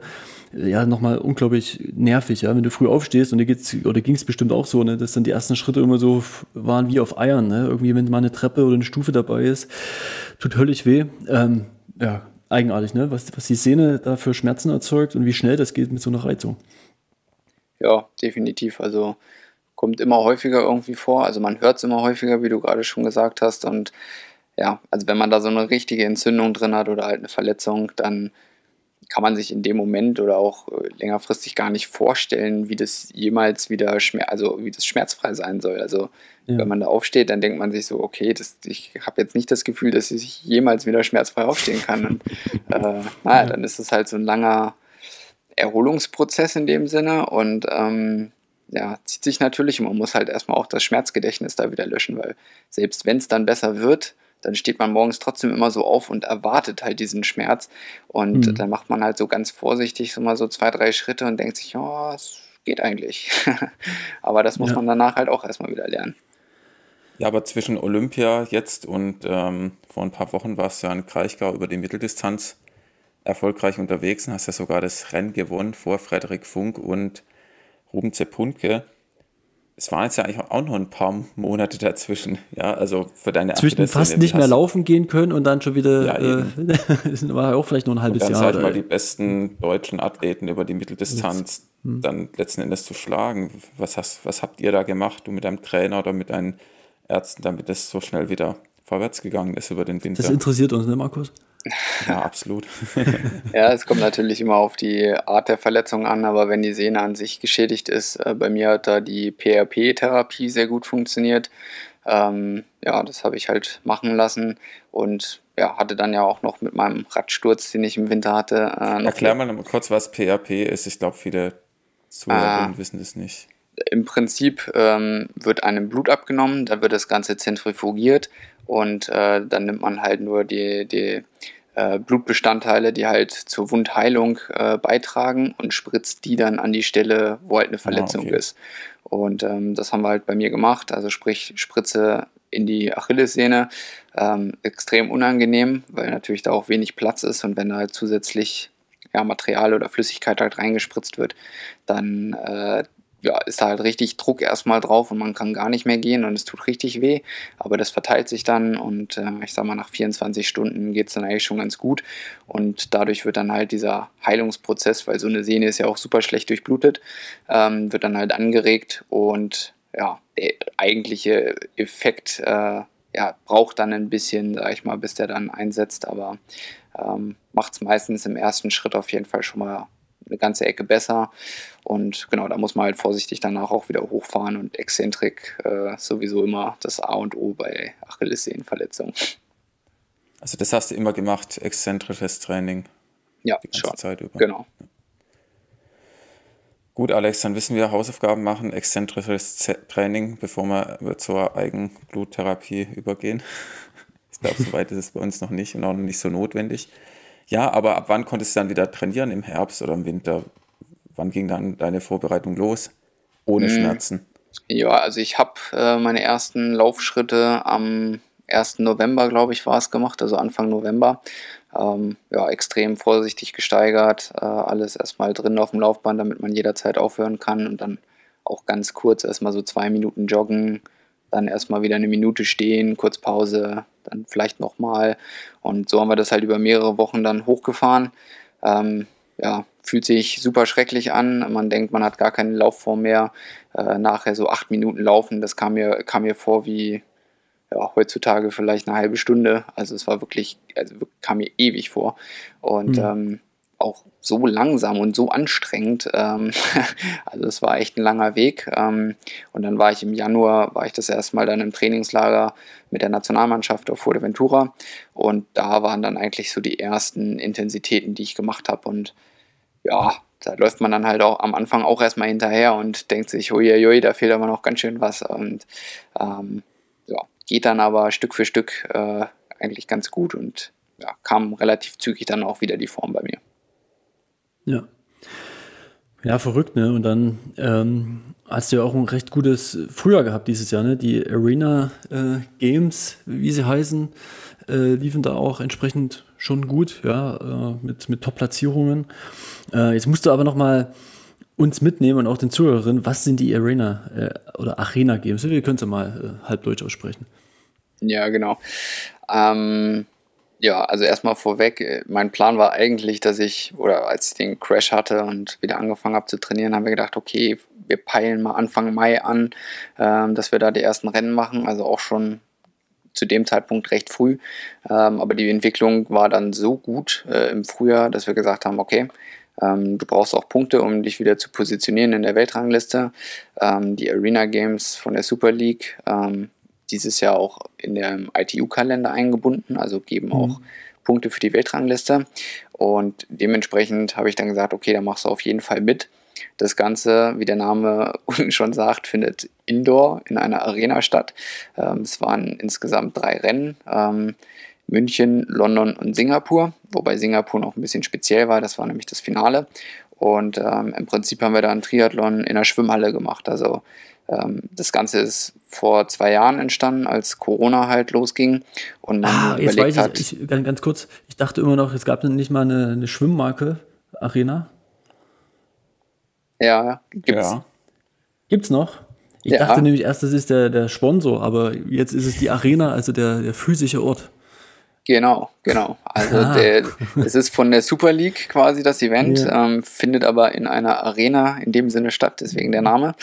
ja, nochmal unglaublich nervig, ja. Wenn du früh aufstehst und dir geht's, oder ging es bestimmt auch so, ne, dass dann die ersten Schritte immer so waren wie auf Eiern, ne? Irgendwie, wenn mal eine Treppe oder eine Stufe dabei ist, tut höllisch weh. Ähm, ja, eigenartig, ne? was, was die Sehne da für Schmerzen erzeugt und wie schnell das geht mit so einer Reizung. Ja, definitiv. Also kommt immer häufiger irgendwie vor. Also man hört es immer häufiger, wie du gerade schon gesagt hast. Und ja, also wenn man da so eine richtige Entzündung drin hat oder halt eine Verletzung, dann kann man sich in dem Moment oder auch äh, längerfristig gar nicht vorstellen, wie das jemals wieder schmer also wie das schmerzfrei sein soll. Also ja. wenn man da aufsteht, dann denkt man sich so, okay, das, ich habe jetzt nicht das Gefühl, dass ich jemals wieder schmerzfrei aufstehen kann. Und, äh, naja, dann ist es halt so ein langer Erholungsprozess in dem Sinne und ähm, ja, zieht sich natürlich und man muss halt erstmal auch das Schmerzgedächtnis da wieder löschen, weil selbst wenn es dann besser wird, dann steht man morgens trotzdem immer so auf und erwartet halt diesen Schmerz. Und mhm. dann macht man halt so ganz vorsichtig so mal so zwei, drei Schritte und denkt sich, ja, es geht eigentlich. aber das muss ja. man danach halt auch erstmal wieder lernen. Ja, aber zwischen Olympia jetzt und ähm, vor ein paar Wochen warst du ja in Kraichgau über die Mitteldistanz erfolgreich unterwegs und hast ja sogar das Rennen gewonnen vor Frederik Funk und Ruben Zepunke es waren jetzt ja eigentlich auch noch ein paar Monate dazwischen, ja, also für deine Zwischen fast nicht mehr laufen gehen können und dann schon wieder, ja, äh, war auch vielleicht nur ein halbes und dann, Jahr. Sag ich mal, die besten deutschen Athleten über die Mitteldistanz hm. dann letzten Endes zu schlagen. Was, hast, was habt ihr da gemacht, du mit deinem Trainer oder mit deinen Ärzten, damit es so schnell wieder vorwärts gegangen ist über den Winter? Das interessiert uns, ne, Markus? Ja, absolut. ja, es kommt natürlich immer auf die Art der Verletzung an, aber wenn die Sehne an sich geschädigt ist, äh, bei mir hat da die PRP-Therapie sehr gut funktioniert. Ähm, ja, das habe ich halt machen lassen und ja, hatte dann ja auch noch mit meinem Radsturz, den ich im Winter hatte. Äh, Erklär mal kurz, was PRP ist. Ich glaube, viele Zuhörer äh, wissen das nicht. Im Prinzip ähm, wird einem Blut abgenommen, da wird das Ganze zentrifugiert und äh, dann nimmt man halt nur die, die äh, Blutbestandteile, die halt zur Wundheilung äh, beitragen und spritzt die dann an die Stelle, wo halt eine ah, Verletzung ah, okay. ist. Und ähm, das haben wir halt bei mir gemacht, also sprich Spritze in die Achillessehne. Ähm, extrem unangenehm, weil natürlich da auch wenig Platz ist und wenn da halt zusätzlich ja, Material oder Flüssigkeit halt reingespritzt wird, dann äh, ja, ist da halt richtig Druck erstmal drauf und man kann gar nicht mehr gehen und es tut richtig weh. Aber das verteilt sich dann und äh, ich sag mal, nach 24 Stunden geht es dann eigentlich schon ganz gut. Und dadurch wird dann halt dieser Heilungsprozess, weil so eine Sehne ist ja auch super schlecht durchblutet, ähm, wird dann halt angeregt und ja, der eigentliche Effekt äh, ja, braucht dann ein bisschen, sag ich mal, bis der dann einsetzt, aber ähm, macht es meistens im ersten Schritt auf jeden Fall schon mal eine ganze Ecke besser. Und genau, da muss man halt vorsichtig danach auch wieder hochfahren und Exzentrik äh, sowieso immer das A und O bei Achillessehnenverletzungen. Also das hast du immer gemacht, exzentrisches Training. Ja, die ganze schon. Zeit über. Genau. Gut, Alex, dann wissen wir Hausaufgaben machen, exzentrisches Training, bevor wir zur Eigenbluttherapie übergehen. Ich glaube, soweit ist es bei uns noch nicht und auch noch nicht so notwendig. Ja, aber ab wann konntest du dann wieder trainieren? Im Herbst oder im Winter? Wann ging dann deine Vorbereitung los? Ohne hm. Schmerzen? Ja, also ich habe äh, meine ersten Laufschritte am 1. November, glaube ich, war es gemacht, also Anfang November. Ähm, ja, extrem vorsichtig gesteigert, äh, alles erstmal drin auf dem Laufband, damit man jederzeit aufhören kann und dann auch ganz kurz erstmal so zwei Minuten joggen, dann erstmal wieder eine Minute stehen, kurz Pause, dann vielleicht nochmal. Und so haben wir das halt über mehrere Wochen dann hochgefahren. Ähm, ja, fühlt sich super schrecklich an. Man denkt, man hat gar keine Laufform mehr. Äh, nachher so acht Minuten laufen, das kam mir, kam mir vor wie ja, heutzutage vielleicht eine halbe Stunde. Also es war wirklich, also kam mir ewig vor. Und mhm. ähm, auch so langsam und so anstrengend. Ähm, also es war echt ein langer Weg. Ähm, und dann war ich im Januar, war ich das erste Mal dann im Trainingslager mit der Nationalmannschaft auf Fuerteventura. Und da waren dann eigentlich so die ersten Intensitäten, die ich gemacht habe. Und ja, da läuft man dann halt auch am Anfang auch erstmal hinterher und denkt sich, uiuiui, da fehlt aber noch ganz schön was. Und ähm, ja, geht dann aber Stück für Stück äh, eigentlich ganz gut und ja, kam relativ zügig dann auch wieder die Form bei mir. Ja. Ja, verrückt, ne? Und dann ähm, hast du ja auch ein recht gutes Frühjahr gehabt dieses Jahr, ne? Die Arena äh, Games, wie sie heißen, äh, liefen da auch entsprechend schon gut, ja, äh, mit, mit Top-Platzierungen. Äh, jetzt musst du aber nochmal uns mitnehmen und auch den Zuhörerinnen, was sind die Arena äh, oder Arena Games? Wir können es ja mal äh, halb Deutsch aussprechen. Ja, genau. Ähm, ja, also erstmal vorweg, äh, mein Plan war eigentlich, dass ich, oder als ich den Crash hatte und wieder angefangen habe zu trainieren, haben wir gedacht, okay, wir peilen mal Anfang Mai an, ähm, dass wir da die ersten Rennen machen, also auch schon zu dem Zeitpunkt recht früh. Ähm, aber die Entwicklung war dann so gut äh, im Frühjahr, dass wir gesagt haben, okay, ähm, du brauchst auch Punkte, um dich wieder zu positionieren in der Weltrangliste. Ähm, die Arena Games von der Super League ähm, dieses Jahr auch in dem ITU-Kalender eingebunden, also geben mhm. auch Punkte für die Weltrangliste. Und dementsprechend habe ich dann gesagt, okay, da machst du auf jeden Fall mit. Das Ganze, wie der Name schon sagt, findet indoor in einer Arena statt. Ähm, es waren insgesamt drei Rennen. Ähm, München, London und Singapur, wobei Singapur noch ein bisschen speziell war, das war nämlich das Finale. Und ähm, im Prinzip haben wir da einen Triathlon in der Schwimmhalle gemacht. Also das Ganze ist vor zwei Jahren entstanden, als Corona halt losging. Und man ah, jetzt weiß hat, ich, ich, ganz, ganz kurz, ich dachte immer noch, es gab nicht mal eine, eine Schwimmmarke Arena. Ja, gibt's. Ja. Gibt's noch? Ich ja. dachte nämlich erst, das ist der, der Sponsor, aber jetzt ist es die Arena, also der, der physische Ort. Genau, genau. Also ah. der, es ist von der Super League quasi das Event, ja. ähm, findet aber in einer Arena in dem Sinne statt, deswegen der Name.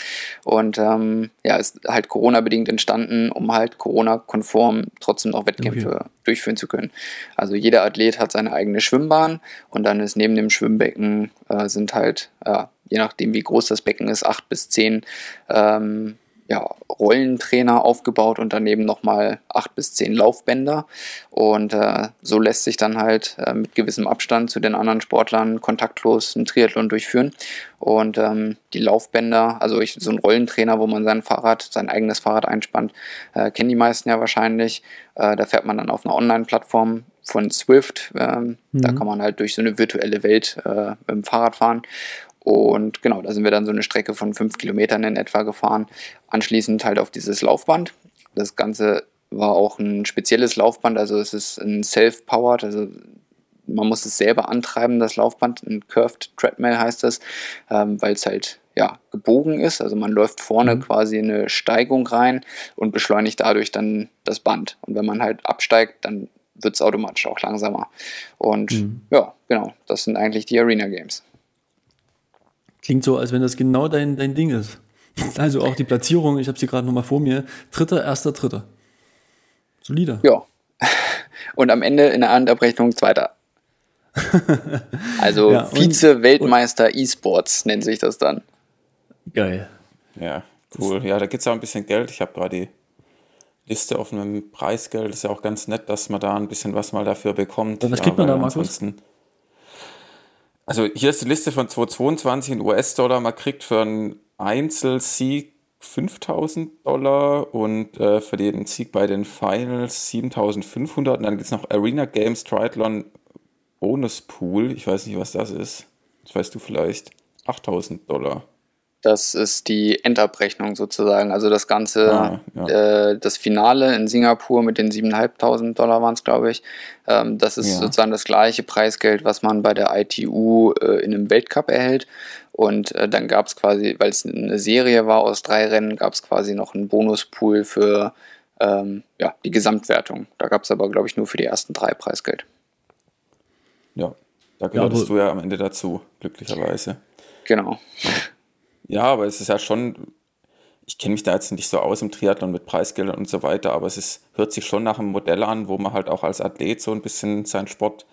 Und ähm, ja, ist halt Corona-bedingt entstanden, um halt Corona-konform trotzdem noch Wettkämpfe okay. durchführen zu können. Also jeder Athlet hat seine eigene Schwimmbahn und dann ist neben dem Schwimmbecken äh, sind halt, äh, je nachdem wie groß das Becken ist, acht bis zehn ähm, ja, Rollentrainer aufgebaut und daneben nochmal acht bis zehn Laufbänder. Und äh, so lässt sich dann halt äh, mit gewissem Abstand zu den anderen Sportlern kontaktlos einen Triathlon durchführen. Und ähm, die Laufbänder, also ich, so ein Rollentrainer, wo man sein Fahrrad, sein eigenes Fahrrad einspannt, äh, kennen die meisten ja wahrscheinlich. Äh, da fährt man dann auf einer Online-Plattform von Swift. Ähm, mhm. Da kann man halt durch so eine virtuelle Welt äh, mit dem Fahrrad fahren. Und genau, da sind wir dann so eine Strecke von fünf Kilometern in etwa gefahren. Anschließend halt auf dieses Laufband. Das Ganze war auch ein spezielles Laufband, also es ist ein Self-Powered, also man muss es selber antreiben, das Laufband. Ein Curved Treadmill heißt das, ähm, weil es halt ja, gebogen ist. Also man läuft vorne mhm. quasi eine Steigung rein und beschleunigt dadurch dann das Band. Und wenn man halt absteigt, dann wird es automatisch auch langsamer. Und mhm. ja, genau, das sind eigentlich die Arena Games. Klingt so, als wenn das genau dein, dein Ding ist. Also auch die Platzierung, ich habe sie gerade nochmal vor mir. Dritter, erster, dritter. Solider. Ja. Und am Ende in der Endabrechnung zweiter. Also ja, Vize-Weltmeister E-Sports nennt sich das dann. Geil. Ja, cool. Ja, da gibt es auch ein bisschen Geld. Ich habe gerade die Liste auf einem Preisgeld. Ist ja auch ganz nett, dass man da ein bisschen was mal dafür bekommt. was ja, kriegt man da, Markus? Also hier ist die Liste von 2022 in US-Dollar. Man kriegt für einen Einzelsieg 5000 Dollar und äh, für den Sieg bei den Finals 7500. Und dann gibt es noch Arena Games Triathlon Bonus Pool. Ich weiß nicht, was das ist. Das weißt du vielleicht. 8000 Dollar. Das ist die Endabrechnung sozusagen. Also das Ganze, ah, ja. äh, das Finale in Singapur mit den 7.500 Dollar waren es, glaube ich. Ähm, das ist ja. sozusagen das gleiche Preisgeld, was man bei der ITU äh, in einem Weltcup erhält. Und äh, dann gab es quasi, weil es eine Serie war aus drei Rennen, gab es quasi noch einen Bonuspool für ähm, ja, die Gesamtwertung. Da gab es aber, glaube ich, nur für die ersten drei Preisgeld. Ja, da gehörtest ja, du ja am Ende dazu, glücklicherweise. Genau. Ja, aber es ist ja schon, ich kenne mich da jetzt nicht so aus im Triathlon mit Preisgeldern und so weiter, aber es ist, hört sich schon nach einem Modell an, wo man halt auch als Athlet so ein bisschen seinen Sport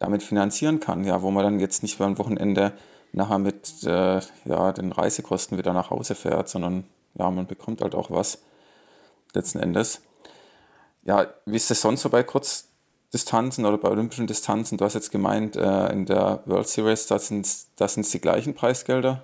damit finanzieren kann, ja, wo man dann jetzt nicht beim Wochenende nachher mit äh, ja, den Reisekosten wieder nach Hause fährt, sondern ja, man bekommt halt auch was letzten Endes. Ja, wie ist das sonst so bei Kurzdistanzen oder bei olympischen Distanzen? Du hast jetzt gemeint, äh, in der World Series, da sind es die gleichen Preisgelder?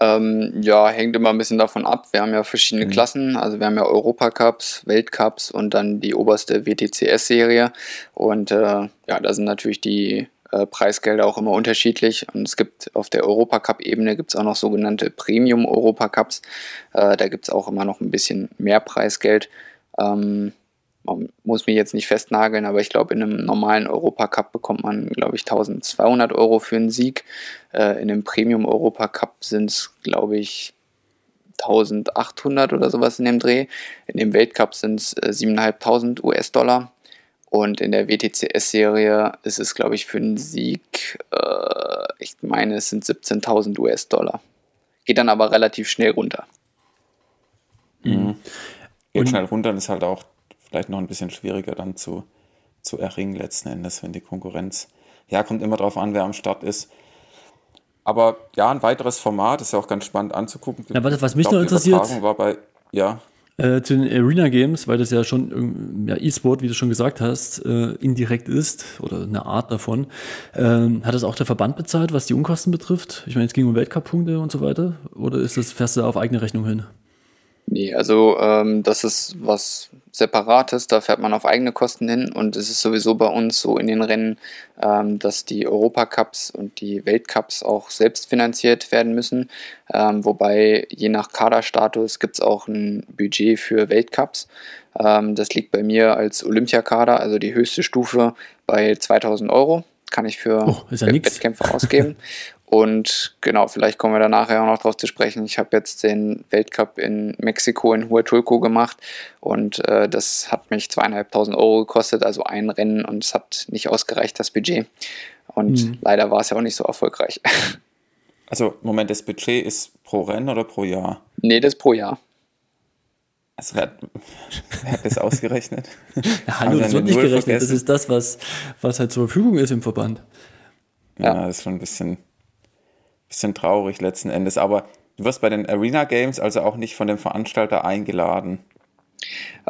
Ähm, ja, hängt immer ein bisschen davon ab. Wir haben ja verschiedene mhm. Klassen. Also wir haben ja Europacups, Weltcups und dann die oberste WTCS-Serie. Und äh, ja, da sind natürlich die äh, Preisgelder auch immer unterschiedlich. Und es gibt auf der Europacup-Ebene gibt es auch noch sogenannte Premium-Europacups. Äh, da gibt es auch immer noch ein bisschen mehr Preisgeld. Ähm, man muss mich jetzt nicht festnageln, aber ich glaube, in einem normalen Europacup bekommt man, glaube ich, 1200 Euro für einen Sieg. Äh, in einem Premium Europacup sind es, glaube ich, 1800 oder sowas in dem Dreh. In dem Weltcup sind es äh, 7.500 US-Dollar. Und in der WTCS-Serie ist es, glaube ich, für einen Sieg, äh, ich meine, es sind 17.000 US-Dollar. Geht dann aber relativ schnell runter. Mhm. Geht schnell runter und ist halt auch vielleicht noch ein bisschen schwieriger dann zu, zu erringen letzten Endes, wenn die Konkurrenz, ja, kommt immer darauf an, wer am Start ist. Aber ja, ein weiteres Format ist ja auch ganz spannend anzugucken. Ja, was, was mich noch interessiert, war bei, ja. Äh, zu den Arena Games, weil das ja schon ja, E-Sport, wie du schon gesagt hast, äh, indirekt ist oder eine Art davon. Ähm, hat das auch der Verband bezahlt, was die Unkosten betrifft? Ich meine, es ging um Weltcup-Punkte und so weiter. Oder ist das fährst du auf eigene Rechnung hin? Nee, also ähm, das ist was Separates, da fährt man auf eigene Kosten hin und es ist sowieso bei uns so in den Rennen, ähm, dass die Europacups und die Weltcups auch selbst finanziert werden müssen, ähm, wobei je nach Kaderstatus gibt es auch ein Budget für Weltcups. Ähm, das liegt bei mir als Olympiakader, also die höchste Stufe, bei 2000 Euro kann ich für oh, ja Wettkämpfe ausgeben. Und genau, vielleicht kommen wir da nachher auch noch drauf zu sprechen. Ich habe jetzt den Weltcup in Mexiko in Huatulco gemacht und äh, das hat mich zweieinhalbtausend Euro gekostet, also ein Rennen und es hat nicht ausgereicht, das Budget. Und mhm. leider war es ja auch nicht so erfolgreich. Also, Moment, das Budget ist pro Rennen oder pro Jahr? Nee, das ist pro Jahr. Also, wer hat, wer hat das ausgerechnet? Ja, hallo, das wird nicht gerechnet. Vergessen? Das ist das, was, was halt zur Verfügung ist im Verband. Ja, ja, das ist schon ein bisschen bisschen traurig letzten Endes. Aber du wirst bei den Arena Games also auch nicht von dem Veranstalter eingeladen.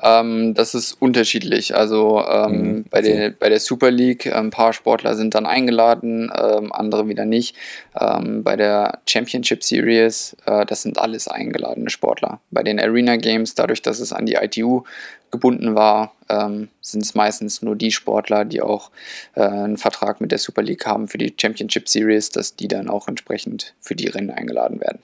Ähm, das ist unterschiedlich. Also ähm, mhm, bei, der, bei der Super League, ein ähm, paar Sportler sind dann eingeladen, ähm, andere wieder nicht. Ähm, bei der Championship Series, äh, das sind alles eingeladene Sportler. Bei den Arena Games, dadurch, dass es an die ITU gebunden war, ähm, sind es meistens nur die Sportler, die auch äh, einen Vertrag mit der Super League haben für die Championship Series, dass die dann auch entsprechend für die Rennen eingeladen werden.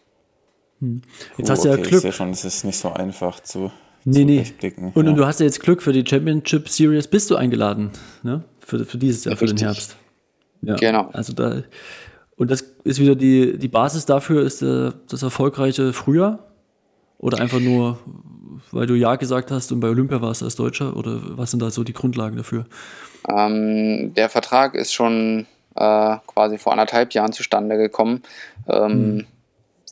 Hm. Jetzt hast du ja Glück. Ich sehe schon, es ist nicht so einfach zu. Nee, nee. Und, ja. und, du hast ja jetzt Glück für die Championship Series, bist du eingeladen, ne? Für, für dieses Jahr, Richtig. für den Herbst. Ja. Genau. Also da, und das ist wieder die, die Basis dafür, ist äh, das erfolgreiche Frühjahr? Oder einfach nur, weil du Ja gesagt hast und bei Olympia warst als Deutscher? Oder was sind da so die Grundlagen dafür? Ähm, der Vertrag ist schon äh, quasi vor anderthalb Jahren zustande gekommen. Ähm, hm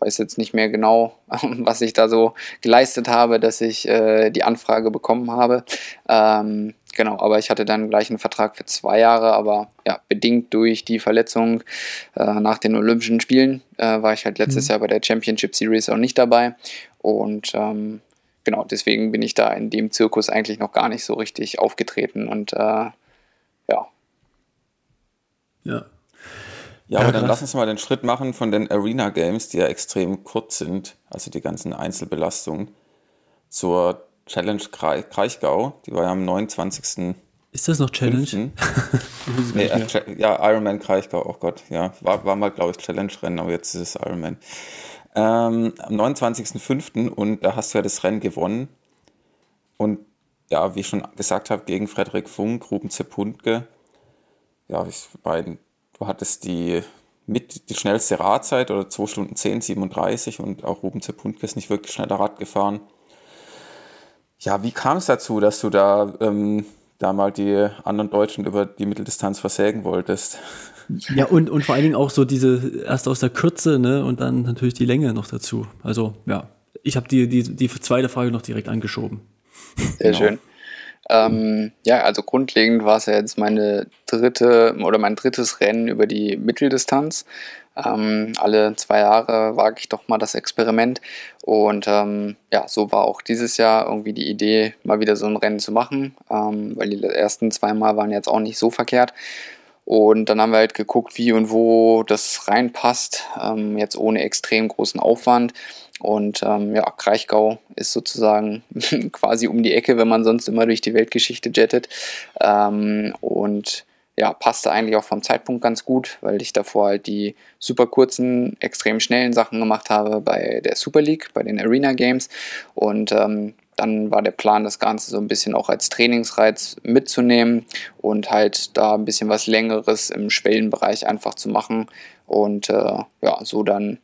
weiß jetzt nicht mehr genau, was ich da so geleistet habe, dass ich äh, die Anfrage bekommen habe. Ähm, genau, aber ich hatte dann gleich einen Vertrag für zwei Jahre, aber ja, bedingt durch die Verletzung äh, nach den Olympischen Spielen äh, war ich halt letztes mhm. Jahr bei der Championship Series auch nicht dabei. Und ähm, genau, deswegen bin ich da in dem Zirkus eigentlich noch gar nicht so richtig aufgetreten und äh, ja. Ja, ja, aber dann lass uns mal den Schritt machen von den Arena Games, die ja extrem kurz sind, also die ganzen Einzelbelastungen, zur Challenge Kraichgau. Die war ja am 29. Ist das noch Challenge? nee, äh, ja, Ironman Kraichgau, oh Gott, ja. War, war mal, glaube ich, Challenge-Rennen, aber jetzt ist es Ironman. Ähm, am 29.05. und da hast du ja das Rennen gewonnen. Und ja, wie ich schon gesagt habe, gegen Frederik Funk, Ruben Zepundke. Ja, ich, beiden Du hattest die mit die schnellste Radzeit oder 2 Stunden 10, 37 und auch Ruben Zepundke ist nicht wirklich schneller Rad gefahren. Ja, wie kam es dazu, dass du da, ähm, da mal die anderen Deutschen über die Mitteldistanz versägen wolltest? Ja, und, und vor allen Dingen auch so diese, erst aus der Kürze, ne, und dann natürlich die Länge noch dazu. Also, ja, ich habe die, die, die zweite Frage noch direkt angeschoben. Sehr genau. schön. Ähm, ja, also grundlegend war es ja jetzt meine dritte oder mein drittes Rennen über die Mitteldistanz. Ähm, alle zwei Jahre wage ich doch mal das Experiment. Und ähm, ja, so war auch dieses Jahr irgendwie die Idee, mal wieder so ein Rennen zu machen, ähm, weil die ersten zwei Mal waren jetzt auch nicht so verkehrt. Und dann haben wir halt geguckt, wie und wo das reinpasst, ähm, jetzt ohne extrem großen Aufwand. Und ähm, ja, Kraichgau ist sozusagen quasi um die Ecke, wenn man sonst immer durch die Weltgeschichte jettet. Ähm, und ja, passte eigentlich auch vom Zeitpunkt ganz gut, weil ich davor halt die super kurzen, extrem schnellen Sachen gemacht habe bei der Super League, bei den Arena Games. Und ähm, dann war der Plan, das Ganze so ein bisschen auch als Trainingsreiz mitzunehmen und halt da ein bisschen was Längeres im Schwellenbereich einfach zu machen und äh, ja, so dann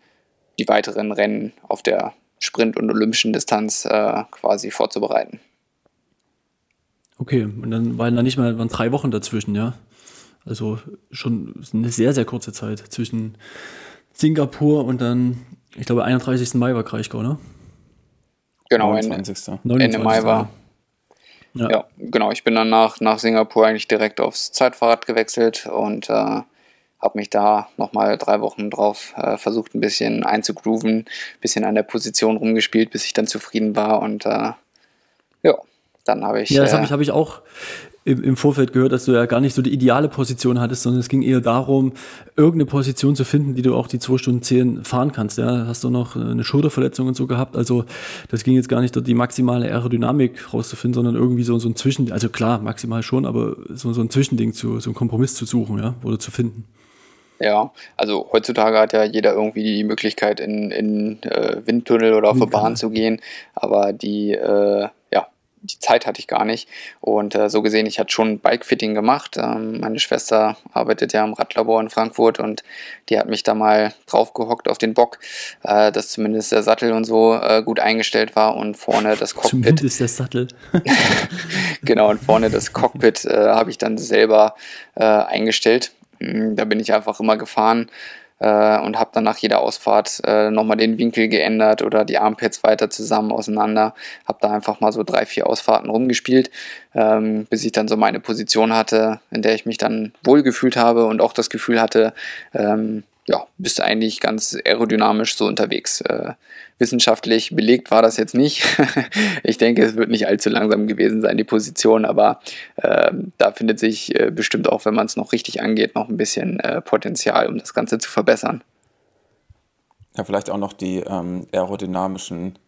die weiteren Rennen auf der Sprint- und Olympischen Distanz äh, quasi vorzubereiten. Okay, und dann waren da nicht mal waren drei Wochen dazwischen, ja. Also schon eine sehr, sehr kurze Zeit zwischen Singapur und dann, ich glaube, 31. Mai war Kraichgau, ne? Genau, 29. Ende, Ende Mai war. Ja. ja. genau. Ich bin dann nach, nach Singapur eigentlich direkt aufs Zeitfahrrad gewechselt und äh, habe mich da nochmal drei Wochen drauf äh, versucht, ein bisschen einzugrooven, ein bisschen an der Position rumgespielt, bis ich dann zufrieden war und äh, ja, dann habe ich. Ja, das habe äh, ich, hab ich auch im, im, Vorfeld gehört, dass du ja gar nicht so die ideale Position hattest, sondern es ging eher darum, irgendeine Position zu finden, die du auch die 2 Stunden 10 fahren kannst. Ja, hast du noch eine Schulterverletzung und so gehabt. Also das ging jetzt gar nicht, die maximale Aerodynamik rauszufinden, sondern irgendwie so, so ein Zwischen, also klar, maximal schon, aber so, so ein Zwischending zu, so ein Kompromiss zu suchen, ja, oder zu finden. Ja, also heutzutage hat ja jeder irgendwie die Möglichkeit, in, in äh, Windtunnel oder auf der Bahn zu gehen, aber die, äh, die Zeit hatte ich gar nicht. Und äh, so gesehen, ich hatte schon Bikefitting gemacht. Ähm, meine Schwester arbeitet ja im Radlabor in Frankfurt und die hat mich da mal draufgehockt auf den Bock, äh, dass zumindest der Sattel und so äh, gut eingestellt war und vorne das Cockpit. Zumindest der Sattel. genau, und vorne das Cockpit äh, habe ich dann selber äh, eingestellt hm, da bin ich einfach immer gefahren äh, und habe dann nach jeder Ausfahrt äh, nochmal den Winkel geändert oder die Armpads weiter zusammen auseinander. Habe da einfach mal so drei, vier Ausfahrten rumgespielt, ähm, bis ich dann so meine Position hatte, in der ich mich dann wohlgefühlt habe und auch das Gefühl hatte, ähm, ja, bist eigentlich ganz aerodynamisch so unterwegs. Äh, wissenschaftlich belegt war das jetzt nicht. ich denke, es wird nicht allzu langsam gewesen sein, die Position, aber äh, da findet sich äh, bestimmt auch, wenn man es noch richtig angeht, noch ein bisschen äh, Potenzial, um das Ganze zu verbessern. Ja, vielleicht auch noch die ähm, aerodynamischen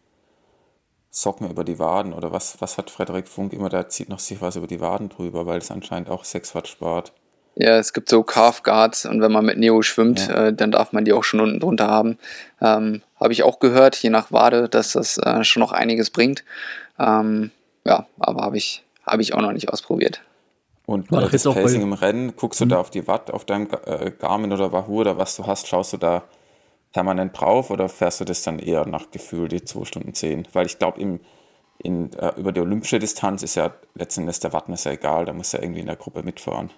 Socken über die Waden oder was, was hat Frederik Funk immer, der zieht noch sich was über die Waden drüber, weil es anscheinend auch 6 Watt spart. Ja, es gibt so Calf Guards und wenn man mit Neo schwimmt, ja. äh, dann darf man die auch schon unten drunter haben. Ähm, Habe ich auch gehört, je nach Wade, dass das äh, schon noch einiges bringt. Ähm, ja, aber habe ich, hab ich auch noch nicht ausprobiert. Und bei das Pacing im Rennen, guckst du mhm. da auf die Watt, auf deinem äh, Garmin oder Wahoo oder was du hast, schaust du da permanent drauf oder fährst du das dann eher nach Gefühl, die 2 Stunden 10? Weil ich glaube, im äh, über die olympische Distanz ist ja letzten Endes der Wattmesser egal, da muss er irgendwie in der Gruppe mitfahren.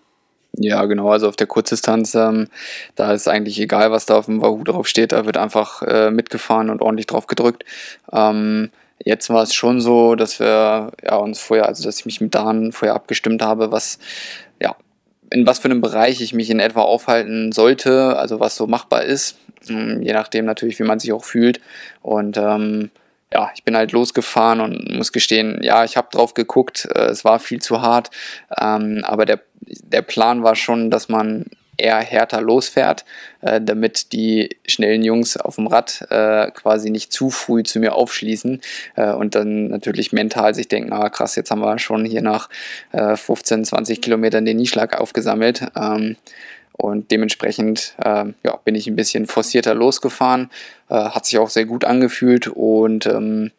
Ja, genau. Also auf der Kurzdistanz, ähm, da ist eigentlich egal, was da auf dem Wahoo drauf steht. Da wird einfach äh, mitgefahren und ordentlich drauf gedrückt. Ähm, jetzt war es schon so, dass wir ja, uns vorher, also dass ich mich mit Dan vorher abgestimmt habe, was ja in was für einem Bereich ich mich in etwa aufhalten sollte, also was so machbar ist, ähm, je nachdem natürlich, wie man sich auch fühlt. Und ähm, ja, ich bin halt losgefahren und muss gestehen, ja, ich habe drauf geguckt, äh, es war viel zu hart, ähm, aber der, der Plan war schon, dass man eher härter losfährt, äh, damit die schnellen Jungs auf dem Rad äh, quasi nicht zu früh zu mir aufschließen äh, und dann natürlich mental sich denken, ah krass, jetzt haben wir schon hier nach 15, äh, 20 Kilometern den Nieschlag aufgesammelt. Ähm, und dementsprechend äh, ja, bin ich ein bisschen forcierter losgefahren, äh, hat sich auch sehr gut angefühlt und ähm,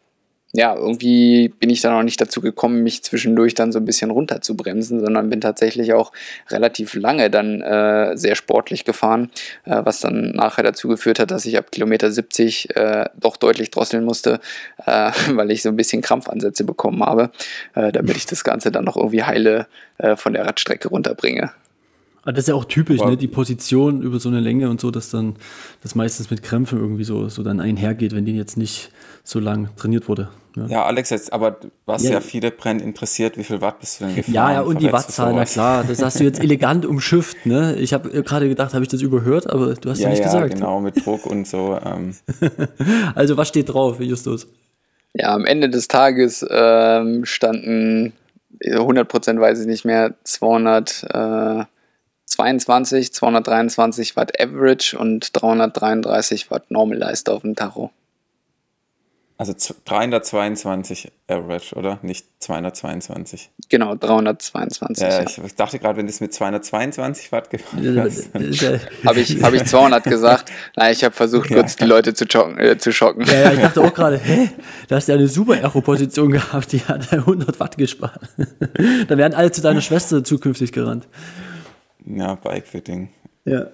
ja, irgendwie bin ich dann auch nicht dazu gekommen, mich zwischendurch dann so ein bisschen runterzubremsen, sondern bin tatsächlich auch relativ lange dann äh, sehr sportlich gefahren, äh, was dann nachher dazu geführt hat, dass ich ab Kilometer 70 äh, doch deutlich drosseln musste, äh, weil ich so ein bisschen Krampfansätze bekommen habe, äh, damit ich das Ganze dann noch irgendwie heile äh, von der Radstrecke runterbringe. Aber das ist ja auch typisch, ne? die Position über so eine Länge und so, dass dann das meistens mit Krämpfen irgendwie so, so dann einhergeht, wenn die jetzt nicht so lang trainiert wurde. Ja, ja Alex, jetzt, aber was ja. ja viele Brennend interessiert, wie viel Watt bist du denn gefahren? Ja, ja, und die Wattzahl, na klar, das hast du jetzt elegant umschifft, ne? Ich habe gerade gedacht, habe ich das überhört, aber du hast ja, ja nicht ja, gesagt. Ja, genau, mit Druck und so. Ähm. also was steht drauf, Justus? Ja, am Ende des Tages ähm, standen 100% weiß ich nicht mehr, 200, äh, 22, 223 Watt Average und 333 Watt Normalized auf dem Tacho. Also 322 Average, oder? Nicht 222. Genau, 322. Ja, ja. Ich, dachte gerade, wenn du es mit 222 Watt gefahren hast. habe ich, hab ich 200 gesagt? Nein, ich habe versucht, kurz ja. die Leute zu, schocken, äh, zu schocken. Ja, ja, ich dachte auch gerade, hä? Da hast du ja eine super Aero-Position gehabt, die hat 100 Watt gespart. da wären alle zu deiner Schwester zukünftig gerannt. Ja, Bikefitting. Ja.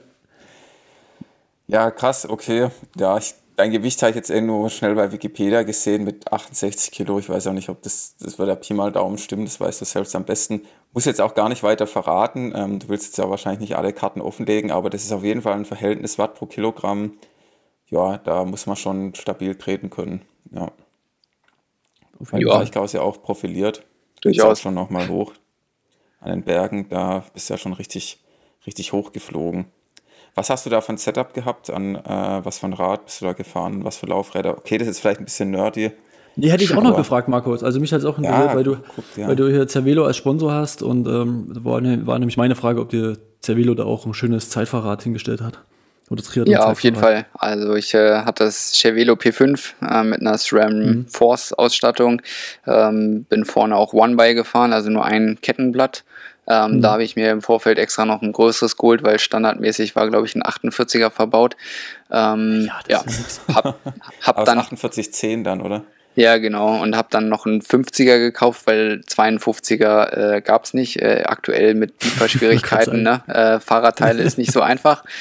Ja, krass, okay. Ja, ich, dein Gewicht habe ich jetzt irgendwo schnell bei Wikipedia gesehen mit 68 Kilo. Ich weiß auch nicht, ob das, das wird der Pi mal Daumen stimmen, das weißt du selbst am besten. Muss jetzt auch gar nicht weiter verraten. Ähm, du willst jetzt ja wahrscheinlich nicht alle Karten offenlegen, aber das ist auf jeden Fall ein Verhältnis Watt pro Kilogramm. Ja, da muss man schon stabil treten können. Ja. Weil ja. Reichgau ja auch profiliert. Durchaus. schon nochmal hoch an den Bergen, da bist du ja schon richtig, richtig hoch geflogen. Was hast du da für ein Setup gehabt? An äh, was für ein Rad bist du da gefahren? Was für Laufräder? Okay, das ist vielleicht ein bisschen nerdy. Die hätte ich auch noch gefragt, Markus. Also mich hat es auch interessiert, ja, weil, du, guck, ja. weil du hier Cervelo als Sponsor hast und ähm, war, ne, war nämlich meine Frage, ob dir Cervelo da auch ein schönes Zeitfahrrad hingestellt hat. Oder Triathlon ja, auf jeden Fall. Also ich äh, hatte das Cervelo P5 äh, mit einer SRAM mhm. Force Ausstattung. Ähm, bin vorne auch One-By gefahren, also nur ein Kettenblatt. Ähm, mhm. Da habe ich mir im Vorfeld extra noch ein größeres geholt, weil standardmäßig war, glaube ich, ein 48er verbaut. Ähm, ja, ja hab, hab dann 4810 dann, oder? Ja, genau. Und habe dann noch einen 50er gekauft, weil 52er äh, gab es nicht. Äh, aktuell mit Lieferschwierigkeiten. ne? Äh, Fahrradteile ist nicht so einfach.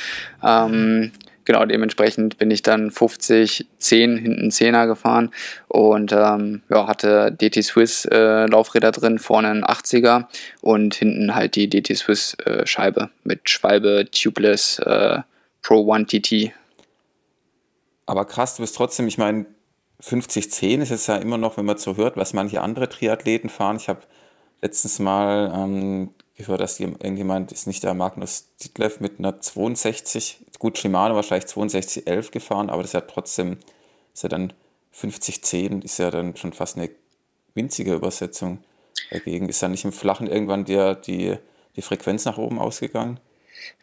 Ähm, genau, dementsprechend bin ich dann 50, 10, hinten 10er gefahren und ähm, ja, hatte DT Swiss äh, Laufräder drin, vorne ein 80er und hinten halt die DT Swiss äh, Scheibe mit Schwalbe Tubeless äh, Pro One TT. Aber krass, du bist trotzdem, ich meine, 50-10 ist es ja immer noch, wenn man so hört, was manche andere Triathleten fahren. Ich habe letztens mal ähm, gehört, dass irgendjemand ist nicht der Magnus Ditlev mit einer 62, gut, Shimano wahrscheinlich 6211 gefahren, aber das ist ja trotzdem, ist ja dann 5010, ist ja dann schon fast eine winzige Übersetzung dagegen. Ist ja nicht im Flachen irgendwann der, die, die Frequenz nach oben ausgegangen?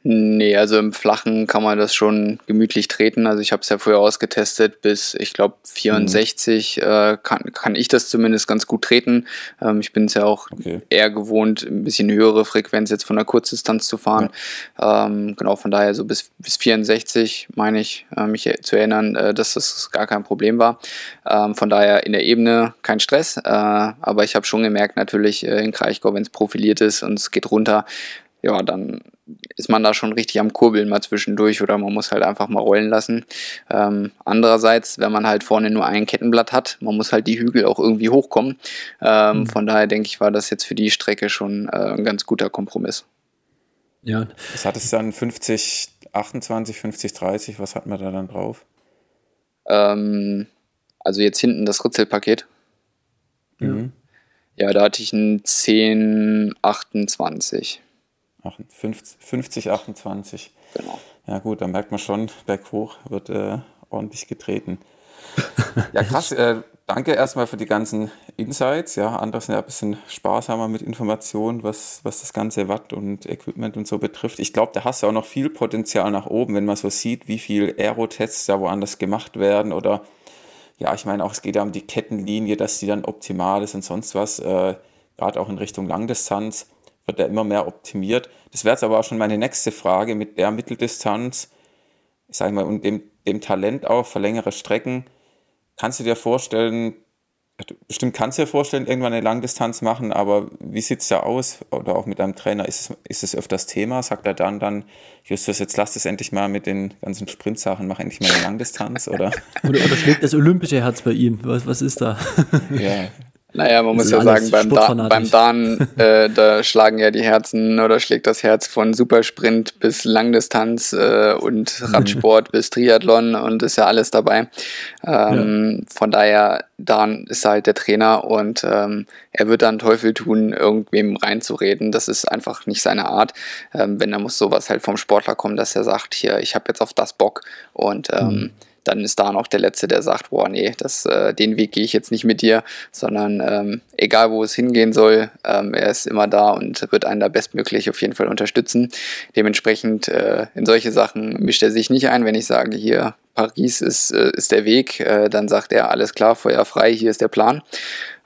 Nee, also im Flachen kann man das schon gemütlich treten. Also ich habe es ja vorher ausgetestet, bis ich glaube 64 mhm. äh, kann, kann ich das zumindest ganz gut treten. Ähm, ich bin es ja auch okay. eher gewohnt, ein bisschen höhere Frequenz jetzt von der Kurzdistanz zu fahren. Ja. Ähm, genau, von daher so bis, bis 64 meine ich, äh, mich zu erinnern, äh, dass das gar kein Problem war. Ähm, von daher in der Ebene kein Stress, äh, aber ich habe schon gemerkt natürlich äh, in Kraichgau, wenn es profiliert ist und es geht runter, ja, dann ist man da schon richtig am Kurbeln mal zwischendurch oder man muss halt einfach mal rollen lassen. Ähm, andererseits, wenn man halt vorne nur ein Kettenblatt hat, man muss halt die Hügel auch irgendwie hochkommen. Ähm, mhm. Von daher denke ich, war das jetzt für die Strecke schon äh, ein ganz guter Kompromiss. Ja. Was hat es dann? 50, 28, 50, 30? Was hat man da dann drauf? Ähm, also jetzt hinten das Ritzelpaket. Mhm. Ja, da hatte ich ein 10, 28. 50, 50, 28. Genau. Ja gut, da merkt man schon, berghoch wird äh, ordentlich getreten. ja, krass. Äh, danke erstmal für die ganzen Insights. Ja, andere sind ja ein bisschen sparsamer mit Informationen, was, was das ganze Watt und Equipment und so betrifft. Ich glaube, da hast du auch noch viel Potenzial nach oben, wenn man so sieht, wie viel Aerotests da woanders gemacht werden oder ja, ich meine auch, es geht ja um die Kettenlinie, dass die dann optimal ist und sonst was, äh, gerade auch in Richtung Langdistanz wird ja immer mehr optimiert. Das wäre jetzt aber auch schon meine nächste Frage mit der Mitteldistanz, ich sage mal, und dem, dem Talent auch für längere Strecken. Kannst du dir vorstellen, bestimmt kannst du dir vorstellen, irgendwann eine Langdistanz machen, aber wie sieht es da aus? Oder auch mit deinem Trainer, ist es, ist es öfters Thema? Sagt er dann, dann, Justus, jetzt lass es endlich mal mit den ganzen Sprintsachen, mach endlich mal eine Langdistanz, oder? oder, oder schlägt das olympische Herz bei ihm? Was, was ist da? ja, naja, man muss ja sagen, beim, da beim Dan, äh, da schlagen ja die Herzen oder schlägt das Herz von Supersprint bis Langdistanz äh, und Radsport bis Triathlon und ist ja alles dabei. Ähm, ja. Von daher, Dan ist halt der Trainer und ähm, er wird dann Teufel tun, irgendwem reinzureden. Das ist einfach nicht seine Art. Ähm, wenn, da muss sowas halt vom Sportler kommen, dass er sagt, hier, ich habe jetzt auf das Bock und ähm, mhm dann ist da noch der Letzte, der sagt, boah, nee, das, äh, den Weg gehe ich jetzt nicht mit dir, sondern ähm, egal wo es hingehen soll, ähm, er ist immer da und wird einen da bestmöglich auf jeden Fall unterstützen. Dementsprechend äh, in solche Sachen mischt er sich nicht ein, wenn ich sage, hier, Paris ist, äh, ist der Weg, äh, dann sagt er, alles klar, Feuer frei, hier ist der Plan.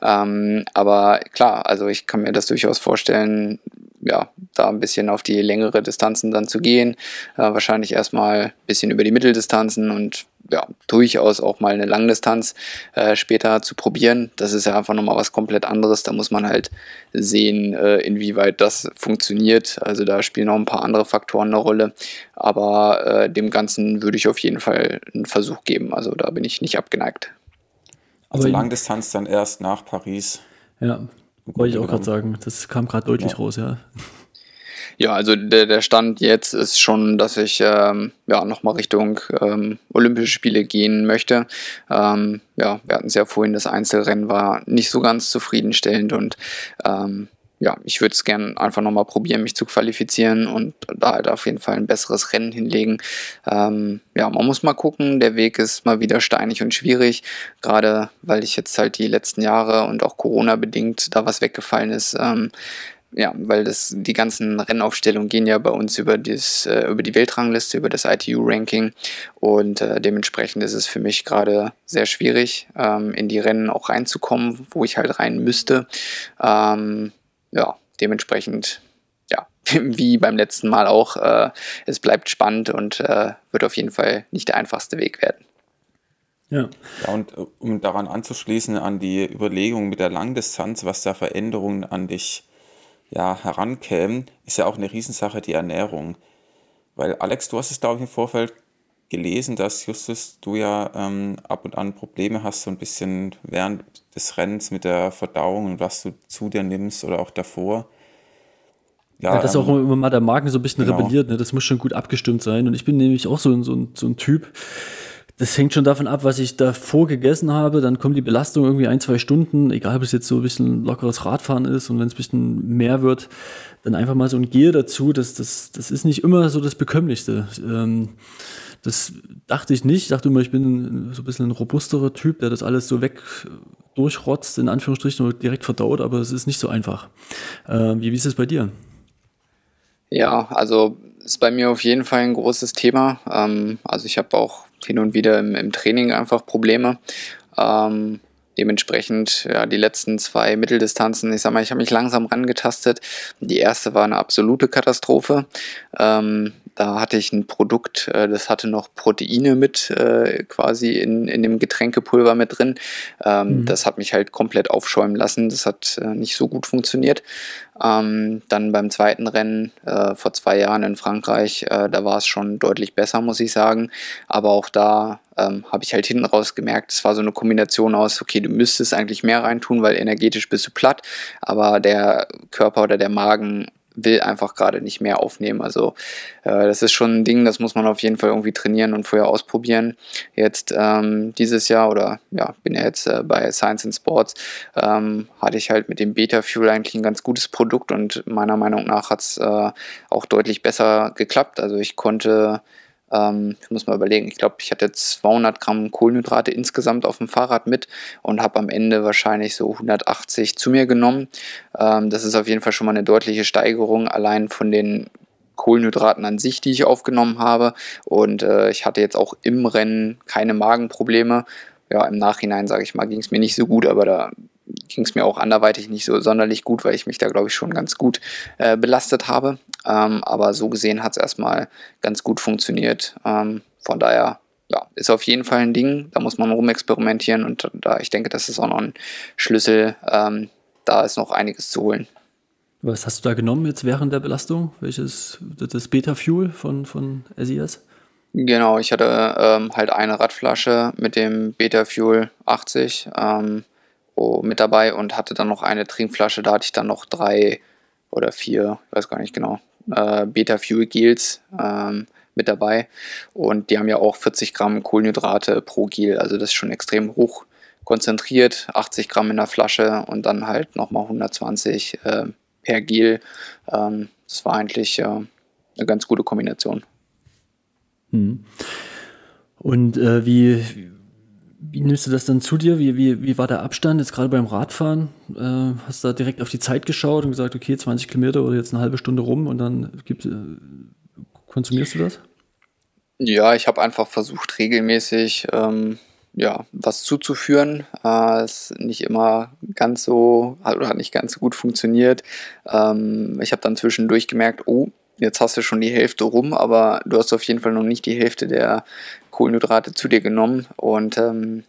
Ähm, aber klar, also ich kann mir das durchaus vorstellen, ja, da ein bisschen auf die längere Distanzen dann zu gehen. Äh, wahrscheinlich erstmal ein bisschen über die Mitteldistanzen und ja, durchaus auch mal eine Langdistanz äh, später zu probieren. Das ist ja einfach nochmal was komplett anderes. Da muss man halt sehen, äh, inwieweit das funktioniert. Also da spielen noch ein paar andere Faktoren eine Rolle. Aber äh, dem Ganzen würde ich auf jeden Fall einen Versuch geben. Also da bin ich nicht abgeneigt. Also Langdistanz dann erst nach Paris. Ja, wollte ich auch gerade sagen. Das kam gerade deutlich ja. raus, ja. Ja, also der, der Stand jetzt ist schon, dass ich ähm, ja, nochmal Richtung ähm, Olympische Spiele gehen möchte. Ähm, ja, wir hatten es ja vorhin, das Einzelrennen war nicht so ganz zufriedenstellend und ähm, ja, ich würde es gerne einfach nochmal probieren, mich zu qualifizieren und da halt auf jeden Fall ein besseres Rennen hinlegen. Ähm, ja, man muss mal gucken, der Weg ist mal wieder steinig und schwierig, gerade weil ich jetzt halt die letzten Jahre und auch Corona bedingt da was weggefallen ist. Ähm, ja, weil das, die ganzen Rennaufstellungen gehen ja bei uns über, das, äh, über die Weltrangliste, über das ITU-Ranking und äh, dementsprechend ist es für mich gerade sehr schwierig, ähm, in die Rennen auch reinzukommen, wo ich halt rein müsste. Ähm, ja, dementsprechend, ja, wie beim letzten Mal auch, äh, es bleibt spannend und äh, wird auf jeden Fall nicht der einfachste Weg werden. Ja. ja, und äh, um daran anzuschließen, an die Überlegung mit der Langdistanz, was da Veränderungen an dich ja, herankämen, ist ja auch eine Riesensache die Ernährung. Weil Alex, du hast es, glaube ich, im Vorfeld gelesen, dass Justus, du ja ähm, ab und an Probleme hast, so ein bisschen während des Rennens mit der Verdauung und was du zu dir nimmst oder auch davor. Ja, ja das ähm, auch immer mal der Magen so ein bisschen genau. rebelliert, ne? das muss schon gut abgestimmt sein. Und ich bin nämlich auch so, so, so ein Typ, das hängt schon davon ab, was ich davor gegessen habe. Dann kommt die Belastung irgendwie ein, zwei Stunden, egal ob es jetzt so ein bisschen lockeres Radfahren ist und wenn es ein bisschen mehr wird, dann einfach mal so ein Gehe dazu. Das, das, das ist nicht immer so das Bekömmlichste. Ähm, das dachte ich nicht. Ich dachte immer, ich bin so ein bisschen ein robusterer Typ, der das alles so weg durchrotzt, in Anführungsstrichen, und direkt verdaut, aber es ist nicht so einfach. Äh, wie, wie ist es bei dir? Ja, also ist bei mir auf jeden Fall ein großes Thema. Ähm, also ich habe auch hin und wieder im, im Training einfach Probleme. Ähm, dementsprechend, ja, die letzten zwei Mitteldistanzen, ich sag mal, ich habe mich langsam rangetastet. Die erste war eine absolute Katastrophe. Ähm, da hatte ich ein Produkt, äh, das hatte noch Proteine mit äh, quasi in, in dem Getränkepulver mit drin. Ähm, mhm. Das hat mich halt komplett aufschäumen lassen. Das hat äh, nicht so gut funktioniert. Ähm, dann beim zweiten Rennen vor zwei Jahren in Frankreich, da war es schon deutlich besser, muss ich sagen. Aber auch da ähm, habe ich halt hinten raus gemerkt, es war so eine Kombination aus, okay, du müsstest eigentlich mehr reintun, weil energetisch bist du platt, aber der Körper oder der Magen will einfach gerade nicht mehr aufnehmen. Also äh, das ist schon ein Ding, das muss man auf jeden Fall irgendwie trainieren und vorher ausprobieren. Jetzt ähm, dieses Jahr oder ja, bin ja jetzt äh, bei Science and Sports, ähm, hatte ich halt mit dem Beta Fuel eigentlich ein ganz gutes Produkt und meiner Meinung nach hat es äh, auch deutlich besser geklappt. Also ich konnte ähm, ich muss mal überlegen, ich glaube, ich hatte 200 Gramm Kohlenhydrate insgesamt auf dem Fahrrad mit und habe am Ende wahrscheinlich so 180 zu mir genommen. Ähm, das ist auf jeden Fall schon mal eine deutliche Steigerung allein von den Kohlenhydraten an sich, die ich aufgenommen habe. Und äh, ich hatte jetzt auch im Rennen keine Magenprobleme. Ja, im Nachhinein, sage ich mal, ging es mir nicht so gut, aber da ging es mir auch anderweitig nicht so sonderlich gut, weil ich mich da, glaube ich, schon ganz gut äh, belastet habe. Ähm, aber so gesehen hat es erstmal ganz gut funktioniert. Ähm, von daher, ja, ist auf jeden Fall ein Ding. Da muss man rumexperimentieren und da, ich denke, das ist auch noch ein Schlüssel. Ähm, da ist noch einiges zu holen. Was hast du da genommen jetzt während der Belastung? Welches, das Beta-Fuel von, von SES? Genau, ich hatte ähm, halt eine Radflasche mit dem Beta Fuel 80 ähm, mit dabei und hatte dann noch eine Trinkflasche. Da hatte ich dann noch drei oder vier, ich weiß gar nicht genau, äh, Beta Fuel Gels ähm, mit dabei. Und die haben ja auch 40 Gramm Kohlenhydrate pro Gel. Also das ist schon extrem hoch konzentriert. 80 Gramm in der Flasche und dann halt nochmal 120 äh, per Gel. Ähm, das war eigentlich äh, eine ganz gute Kombination. Hm. Und äh, wie, wie nimmst du das dann zu dir? Wie, wie, wie war der Abstand jetzt gerade beim Radfahren? Äh, hast du da direkt auf die Zeit geschaut und gesagt, okay, 20 Kilometer oder jetzt eine halbe Stunde rum und dann gibt, äh, konsumierst du das? Ja, ich habe einfach versucht, regelmäßig ähm, ja, was zuzuführen. Äh, ist nicht immer ganz so, oder hat nicht ganz so gut funktioniert. Ähm, ich habe dann zwischendurch gemerkt, oh, jetzt hast du schon die Hälfte rum, aber du hast auf jeden Fall noch nicht die Hälfte der Kohlenhydrate zu dir genommen. Und ähm,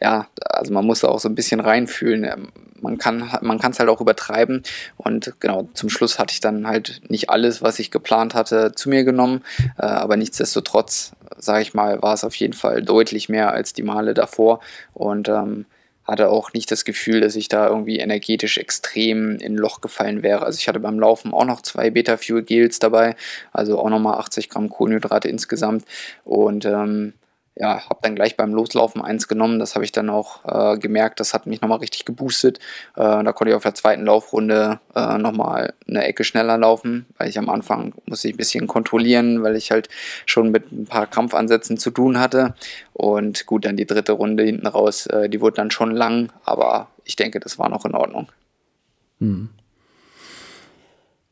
ja, also man muss da auch so ein bisschen reinfühlen. Ähm, man kann man es halt auch übertreiben. Und genau, zum Schluss hatte ich dann halt nicht alles, was ich geplant hatte, zu mir genommen. Äh, aber nichtsdestotrotz, sage ich mal, war es auf jeden Fall deutlich mehr als die Male davor. Und ähm, hatte auch nicht das Gefühl, dass ich da irgendwie energetisch extrem in ein Loch gefallen wäre. Also ich hatte beim Laufen auch noch zwei Beta-Fuel-Gels dabei, also auch nochmal 80 Gramm Kohlenhydrate insgesamt. Und ähm, ja, habe dann gleich beim Loslaufen eins genommen. Das habe ich dann auch äh, gemerkt. Das hat mich nochmal richtig geboostet. Äh, da konnte ich auf der zweiten Laufrunde äh, nochmal eine Ecke schneller laufen, weil ich am Anfang musste ich ein bisschen kontrollieren, weil ich halt schon mit ein paar Krampfansätzen zu tun hatte. Und gut, dann die dritte Runde hinten raus, äh, die wurde dann schon lang, aber ich denke, das war noch in Ordnung. Hm.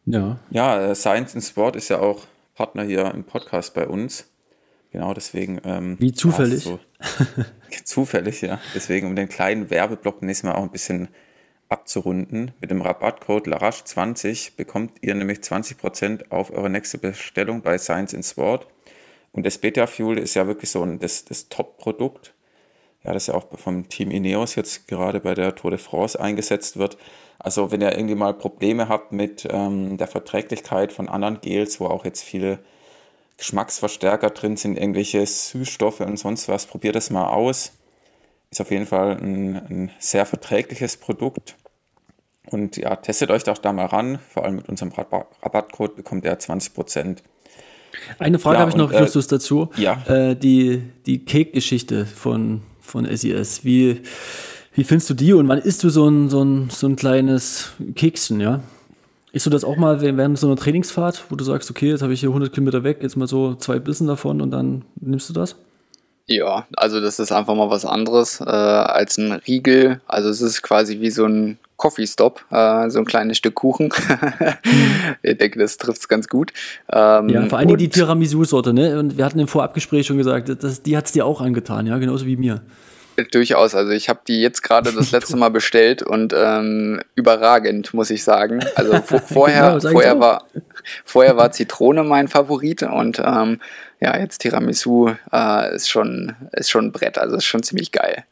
Ja. Ja, äh, Science in Sport ist ja auch Partner hier im Podcast bei uns. Genau, deswegen. Ähm, Wie zufällig. So, zufällig, ja. Deswegen, um den kleinen Werbeblock nächstes Mal auch ein bisschen abzurunden, mit dem Rabattcode LARASCH20 bekommt ihr nämlich 20% auf eure nächste Bestellung bei Science in Sport. Und das Beta Fuel ist ja wirklich so ein, das, das Top-Produkt. Ja, das ja auch vom Team Ineos jetzt gerade bei der Tour de France eingesetzt wird. Also wenn ihr irgendwie mal Probleme habt mit ähm, der Verträglichkeit von anderen Gels, wo auch jetzt viele Geschmacksverstärker drin sind, irgendwelche Süßstoffe und sonst was. Probiert das mal aus. Ist auf jeden Fall ein, ein sehr verträgliches Produkt. Und ja, testet euch doch da mal ran. Vor allem mit unserem Rabattcode bekommt ihr 20%. Eine Frage ja, habe ich noch, äh, Justus, dazu. Ja. Äh, die die Cake-Geschichte von, von SES. Wie, wie findest du die und wann isst du so ein, so ein, so ein kleines Kekschen, ja? Isst du das auch mal während so einer Trainingsfahrt, wo du sagst, okay, jetzt habe ich hier 100 Kilometer weg, jetzt mal so zwei Bissen davon und dann nimmst du das? Ja, also das ist einfach mal was anderes äh, als ein Riegel. Also es ist quasi wie so ein Coffee Stop, äh, so ein kleines Stück Kuchen. ich denke, das trifft es ganz gut. Ähm, ja, vor allem die Tiramisu-Sorte, ne? Und wir hatten im Vorabgespräch schon gesagt, das, die hat es dir auch angetan, ja, genauso wie mir. Durchaus, also ich habe die jetzt gerade das letzte Mal bestellt und ähm, überragend, muss ich sagen. Also vorher, genau, vorher, war, vorher war Zitrone mein Favorit und ähm, ja, jetzt Tiramisu äh, ist, schon, ist schon ein Brett, also ist schon ziemlich geil.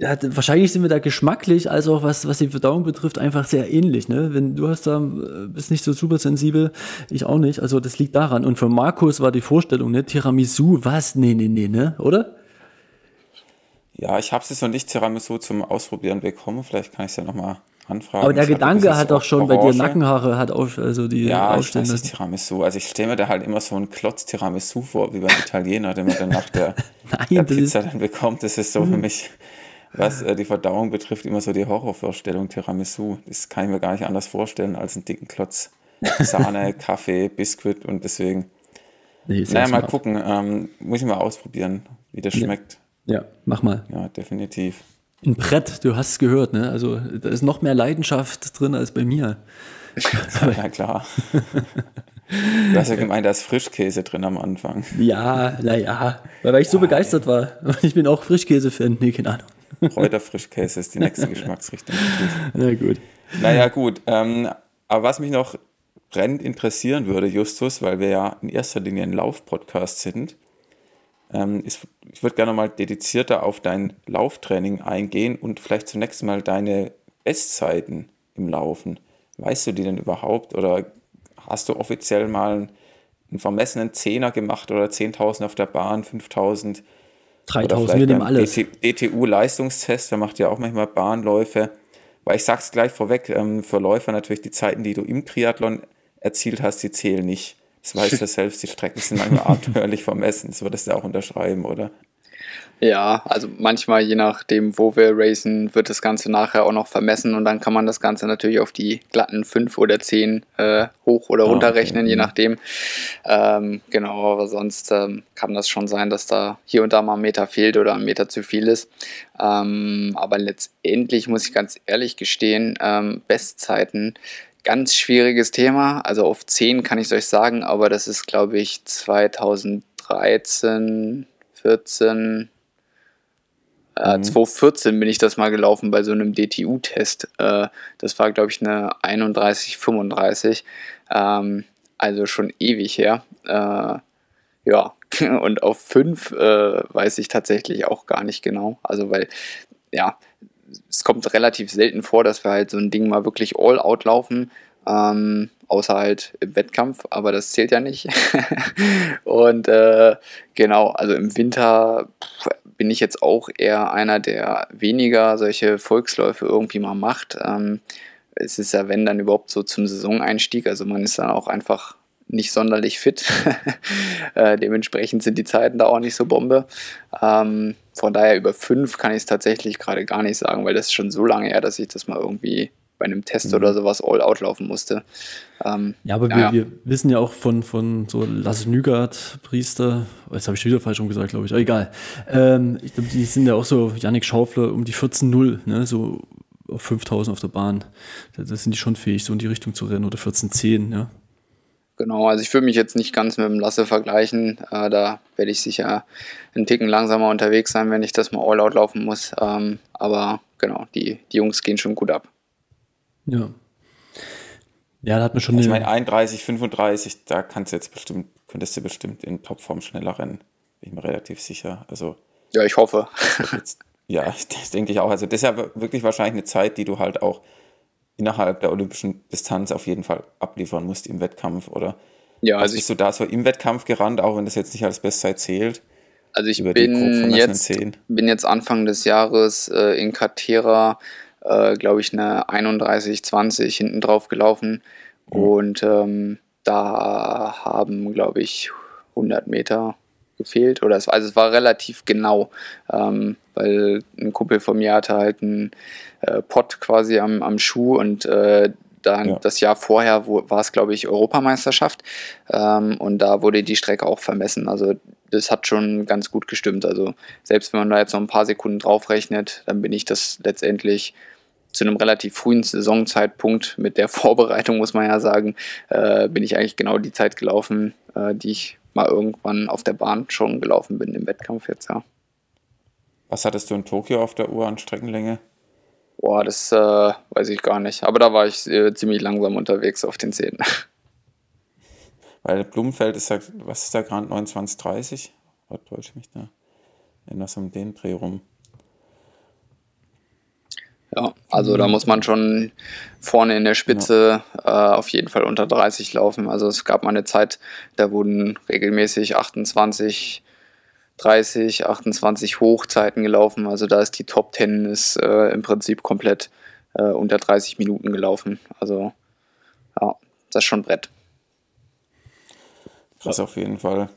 Ja, wahrscheinlich sind wir da geschmacklich, als auch was, was die Verdauung betrifft, einfach sehr ähnlich. Ne? Wenn du hast da, äh, bist nicht so super sensibel, ich auch nicht. Also das liegt daran. Und für Markus war die Vorstellung, ne, Tiramisu, was? Nee, nee, nee, ne? Oder? Ja, ich habe es noch nicht Tiramisu zum Ausprobieren bekommen. Vielleicht kann ich es ja nochmal anfragen. Aber der Gedanke hat doch schon bei dir Nackenhaare hat auf, also die ja, ich weiß nicht, Tiramisu. Also ich stelle mir da halt immer so einen Klotz Tiramisu vor, wie beim Italiener, den man dann nach der, Nein, der Pizza dann bekommt. Das ist so für mich, was äh, die Verdauung betrifft, immer so die Horrorvorstellung Tiramisu. Das kann ich mir gar nicht anders vorstellen als einen dicken Klotz Sahne, Kaffee, Biskuit und deswegen. Nee, naja, mal gucken. Ähm, muss ich mal ausprobieren, wie das schmeckt. Ja, mach mal. Ja, definitiv. Ein Brett, du hast es gehört, ne? Also da ist noch mehr Leidenschaft drin als bei mir. ja, klar. Du hast ja gemeint, da ist Frischkäse drin am Anfang. Ja, naja, weil, weil ich so begeistert war. Ich bin auch Frischkäse-Fan, nee, keine Ahnung. Kräuterfrischkäse ist die nächste Geschmacksrichtung. Na gut. Naja, gut. Ähm, aber was mich noch brennend interessieren würde, Justus, weil wir ja in erster Linie ein Lauf-Podcast sind, ich würde gerne mal dedizierter auf dein Lauftraining eingehen und vielleicht zunächst mal deine Bestzeiten im Laufen. Weißt du die denn überhaupt oder hast du offiziell mal einen vermessenen Zehner gemacht oder 10.000 auf der Bahn, 5.000? 3.000, wir nehmen alles. DTU-Leistungstest, der macht ja auch manchmal Bahnläufe. Weil ich sag's gleich vorweg, ähm, für Läufer natürlich die Zeiten, die du im Triathlon erzielt hast, die zählen nicht. Das weißt du selbst, die Strecken sind manchmal abenteuerlich vermessen. Das würdest du auch unterschreiben, oder? Ja, also manchmal, je nachdem, wo wir racen, wird das Ganze nachher auch noch vermessen und dann kann man das Ganze natürlich auf die glatten 5 oder 10 äh, hoch- oder ah, runterrechnen, okay. je nachdem. Ähm, genau, aber sonst ähm, kann das schon sein, dass da hier und da mal ein Meter fehlt oder ein Meter zu viel ist. Ähm, aber letztendlich muss ich ganz ehrlich gestehen, ähm, Bestzeiten ganz schwieriges Thema. Also auf 10 kann ich es euch sagen, aber das ist, glaube ich, 2013, 14, äh, mhm. 2014 bin ich das mal gelaufen bei so einem DTU-Test. Äh, das war, glaube ich, eine 31, 35. Ähm, also schon ewig her. Äh, ja, und auf 5 äh, weiß ich tatsächlich auch gar nicht genau. Also, weil, ja, es kommt relativ selten vor, dass wir halt so ein Ding mal wirklich all out laufen. Ähm, außer halt im Wettkampf, aber das zählt ja nicht. und äh, genau, also im Winter bin ich jetzt auch eher einer, der weniger solche Volksläufe irgendwie mal macht. Ähm, es ist ja, wenn dann überhaupt so zum Saisoneinstieg, also man ist dann auch einfach nicht sonderlich fit. äh, dementsprechend sind die Zeiten da auch nicht so Bombe. Ähm, von daher über fünf kann ich es tatsächlich gerade gar nicht sagen, weil das ist schon so lange her, dass ich das mal irgendwie bei einem Test mhm. oder sowas all out laufen musste. Ähm, ja, aber wir, wir, wissen ja auch von, von so Lasse Nygard, Priester, jetzt habe ich wieder falsch gesagt, glaube ich, aber egal. Ähm, ich glaube, die sind ja auch so, Yannick Schaufler um die 14-0, ne, so auf 5000 auf der Bahn. Da, da, sind die schon fähig, so in die Richtung zu rennen oder 14-10, ja. Genau, also ich würde mich jetzt nicht ganz mit dem Lasse vergleichen. Äh, da werde ich sicher einen Ticken langsamer unterwegs sein, wenn ich das mal all out laufen muss. Ähm, aber genau, die, die Jungs gehen schon gut ab. Ja. Ja, da hat man schon. Ich meine, 31, 35, da kannst du jetzt bestimmt, könntest du bestimmt in Topform schneller rennen. Bin ich mir relativ sicher. Also. Ja, ich hoffe. Jetzt, ja, das denke ich auch. Also, das ist ja wirklich wahrscheinlich eine Zeit, die du halt auch innerhalb der olympischen Distanz auf jeden Fall abliefern musst im Wettkampf, oder? Ja, also bist du da so im Wettkampf gerannt, auch wenn das jetzt nicht als Bestzeit zählt? Also ich bin jetzt, bin jetzt Anfang des Jahres äh, in Katera, äh, glaube ich, eine 31-20 hinten drauf gelaufen mhm. und ähm, da haben, glaube ich, 100 Meter gefehlt. Oder es, also es war relativ genau, ähm, weil ein Kumpel von mir hatte halt einen äh, Pott quasi am, am Schuh und äh, dann ja. das Jahr vorher war es, glaube ich, Europameisterschaft ähm, und da wurde die Strecke auch vermessen. Also das hat schon ganz gut gestimmt. Also selbst wenn man da jetzt noch ein paar Sekunden draufrechnet, dann bin ich das letztendlich zu einem relativ frühen Saisonzeitpunkt mit der Vorbereitung, muss man ja sagen, äh, bin ich eigentlich genau die Zeit gelaufen, äh, die ich mal irgendwann auf der Bahn schon gelaufen bin im Wettkampf jetzt, ja. Was hattest du in Tokio auf der Uhr an Streckenlänge? Boah, das äh, weiß ich gar nicht. Aber da war ich äh, ziemlich langsam unterwegs auf den Zähnen. Weil Blumenfeld ist ja, was ist da gerade, 29,30? Was täusche ich mich da? Irgendwas um den Dreh rum. Ja, also da muss man schon vorne in der Spitze ja. äh, auf jeden Fall unter 30 laufen. Also es gab mal eine Zeit, da wurden regelmäßig 28, 30, 28 Hochzeiten gelaufen. Also da ist die Top 10 ist äh, im Prinzip komplett äh, unter 30 Minuten gelaufen. Also ja, das ist schon ein Brett. Krass auf jeden Fall.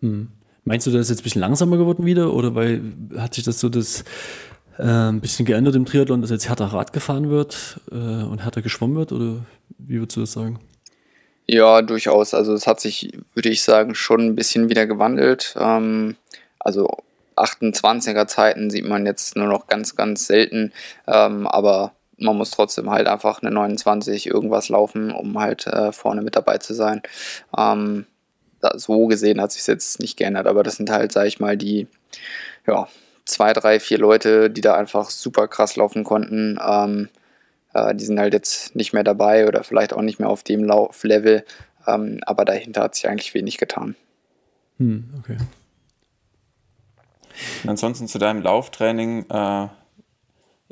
Hm. Meinst du, das ist jetzt ein bisschen langsamer geworden wieder? Oder weil hat sich das so das äh, ein bisschen geändert im Triathlon, dass jetzt härter Rad gefahren wird äh, und härter geschwommen wird? Oder wie würdest du das sagen? Ja, durchaus. Also es hat sich, würde ich sagen, schon ein bisschen wieder gewandelt. Ähm, also 28er Zeiten sieht man jetzt nur noch ganz, ganz selten. Ähm, aber man muss trotzdem halt einfach eine 29 irgendwas laufen, um halt äh, vorne mit dabei zu sein. Ähm, so gesehen hat sich jetzt nicht geändert, aber das sind halt, sag ich mal, die ja, zwei, drei, vier Leute, die da einfach super krass laufen konnten. Ähm, äh, die sind halt jetzt nicht mehr dabei oder vielleicht auch nicht mehr auf dem Lauflevel, ähm, aber dahinter hat sich eigentlich wenig getan. Hm, okay. Und ansonsten zu deinem Lauftraining, äh,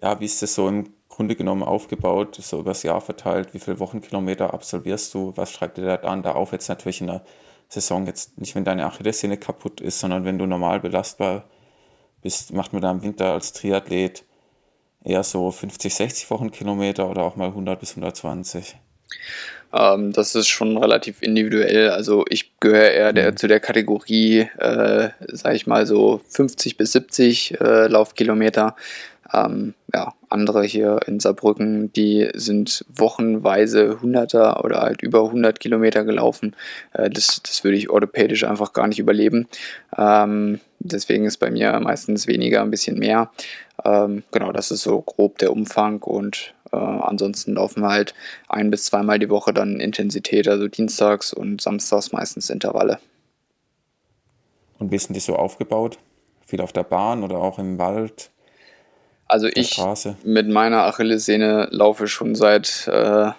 ja, wie ist das so im Grunde genommen aufgebaut, so übers Jahr verteilt? Wie viele Wochenkilometer absolvierst du? Was schreibt ihr da dann da auf? Jetzt natürlich in der Saison, jetzt nicht, wenn deine Achillessehne kaputt ist, sondern wenn du normal belastbar bist, macht man da im Winter als Triathlet eher so 50, 60 Wochenkilometer oder auch mal 100 bis 120? Ähm, das ist schon relativ individuell. Also ich gehöre eher der, mhm. zu der Kategorie, äh, sage ich mal so 50 bis 70 äh, Laufkilometer. Ähm, ja, andere hier in Saarbrücken, die sind wochenweise Hunderter oder halt über 100 Kilometer gelaufen. Äh, das, das würde ich orthopädisch einfach gar nicht überleben. Ähm, deswegen ist bei mir meistens weniger, ein bisschen mehr. Ähm, genau, das ist so grob der Umfang und äh, ansonsten laufen wir halt ein bis zweimal die Woche dann Intensität, also dienstags und samstags meistens Intervalle. Und wie sind die so aufgebaut? Viel auf der Bahn oder auch im Wald? Also ich Straße. mit meiner Achillessehne laufe schon seit, äh,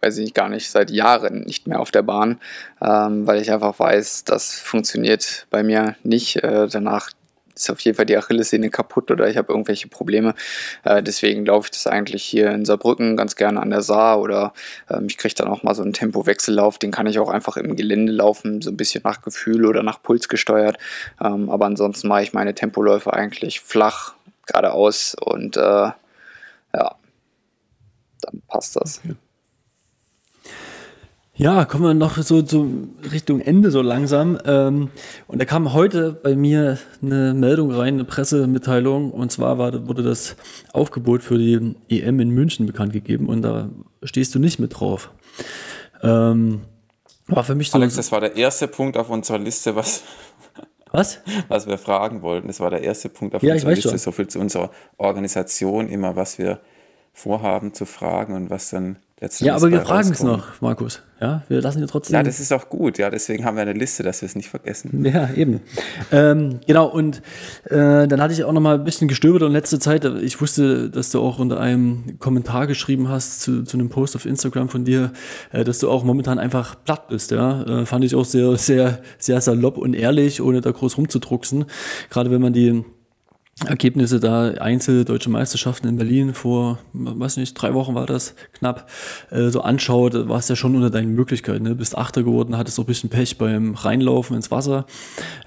weiß ich gar nicht, seit Jahren nicht mehr auf der Bahn, ähm, weil ich einfach weiß, das funktioniert bei mir nicht. Äh, danach ist auf jeden Fall die Achillessehne kaputt oder ich habe irgendwelche Probleme. Äh, deswegen laufe ich das eigentlich hier in Saarbrücken ganz gerne an der Saar oder ähm, ich kriege dann auch mal so einen Tempowechsellauf, den kann ich auch einfach im Gelände laufen, so ein bisschen nach Gefühl oder nach Puls gesteuert. Ähm, aber ansonsten mache ich meine Tempoläufe eigentlich flach, geradeaus und äh, ja, dann passt das. Okay. Ja, kommen wir noch so, so Richtung Ende so langsam. Ähm, und da kam heute bei mir eine Meldung rein, eine Pressemitteilung. Und zwar war, wurde das Aufgebot für die EM in München bekannt gegeben. Und da stehst du nicht mit drauf. Ähm, war für mich so Alex, das war der erste Punkt auf unserer Liste, was, was? Was wir fragen wollten. Das war der erste Punkt auf ja, unserer Liste. So viel zu unserer Organisation, immer was wir vorhaben zu fragen und was dann letzten Ja, aber wir fragen es noch, Markus. Ja, wir lassen ja trotzdem. Ja, das ist auch gut. Ja, deswegen haben wir eine Liste, dass wir es nicht vergessen. Ja, eben. Ähm, genau, und äh, dann hatte ich auch noch mal ein bisschen gestöbert und letzte Zeit, ich wusste, dass du auch unter einem Kommentar geschrieben hast zu, zu einem Post auf Instagram von dir, äh, dass du auch momentan einfach platt bist. Ja, äh, fand ich auch sehr, sehr, sehr salopp und ehrlich, ohne da groß rumzudrucksen. Gerade wenn man die Ergebnisse da, Einzel Deutsche Meisterschaften in Berlin vor, weiß nicht, drei Wochen war das knapp, äh, so anschaut, war es ja schon unter deinen Möglichkeiten. Ne? Bist Achter geworden, hattest auch ein bisschen Pech beim Reinlaufen ins Wasser.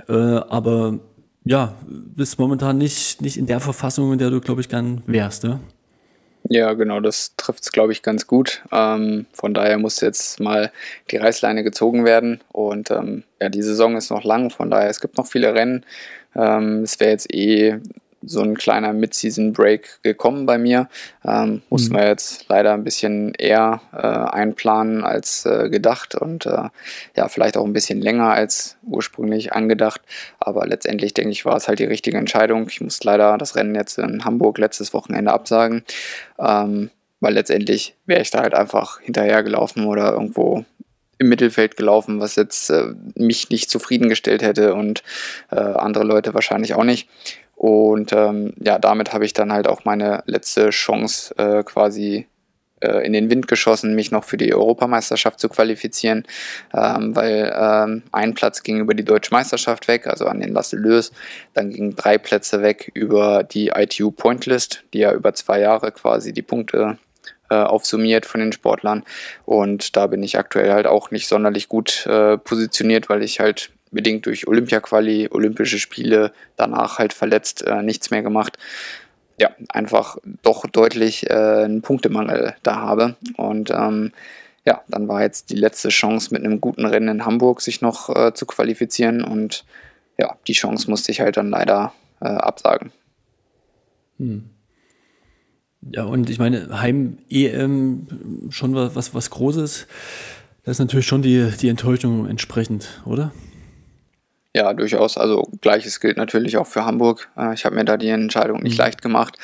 Äh, aber ja, bist momentan nicht, nicht in der Verfassung, in der du, glaube ich, gern wärst. Ne? Ja, genau, das trifft es, glaube ich, ganz gut. Ähm, von daher muss jetzt mal die Reißleine gezogen werden. Und ähm, ja, die Saison ist noch lang, von daher es gibt noch viele Rennen. Ähm, es wäre jetzt eh so ein kleiner Mid-Season-Break gekommen bei mir. Ähm, mussten mhm. wir jetzt leider ein bisschen eher äh, einplanen als äh, gedacht und äh, ja, vielleicht auch ein bisschen länger als ursprünglich angedacht. Aber letztendlich denke ich, war es halt die richtige Entscheidung. Ich musste leider das Rennen jetzt in Hamburg letztes Wochenende absagen, ähm, weil letztendlich wäre ich da halt einfach hinterhergelaufen oder irgendwo im Mittelfeld gelaufen, was jetzt äh, mich nicht zufriedengestellt hätte und äh, andere Leute wahrscheinlich auch nicht. Und ähm, ja, damit habe ich dann halt auch meine letzte Chance äh, quasi äh, in den Wind geschossen, mich noch für die Europameisterschaft zu qualifizieren, ähm, weil ähm, ein Platz ging über die Deutsche Meisterschaft weg, also an den Lasse Lös. Dann gingen drei Plätze weg über die ITU Pointlist, die ja über zwei Jahre quasi die Punkte äh, aufsummiert von den Sportlern. Und da bin ich aktuell halt auch nicht sonderlich gut äh, positioniert, weil ich halt bedingt durch Olympia-Quali, Olympische Spiele, danach halt verletzt, äh, nichts mehr gemacht. Ja, einfach doch deutlich äh, einen Punktemangel da habe. Und ähm, ja, dann war jetzt die letzte Chance mit einem guten Rennen in Hamburg, sich noch äh, zu qualifizieren. Und ja, die Chance musste ich halt dann leider äh, absagen. Hm. Ja, und ich meine, Heim-EM schon was, was Großes. Das ist natürlich schon die, die Enttäuschung entsprechend, oder? Ja, durchaus. Also gleiches gilt natürlich auch für Hamburg. Äh, ich habe mir da die Entscheidung nicht mhm. leicht gemacht,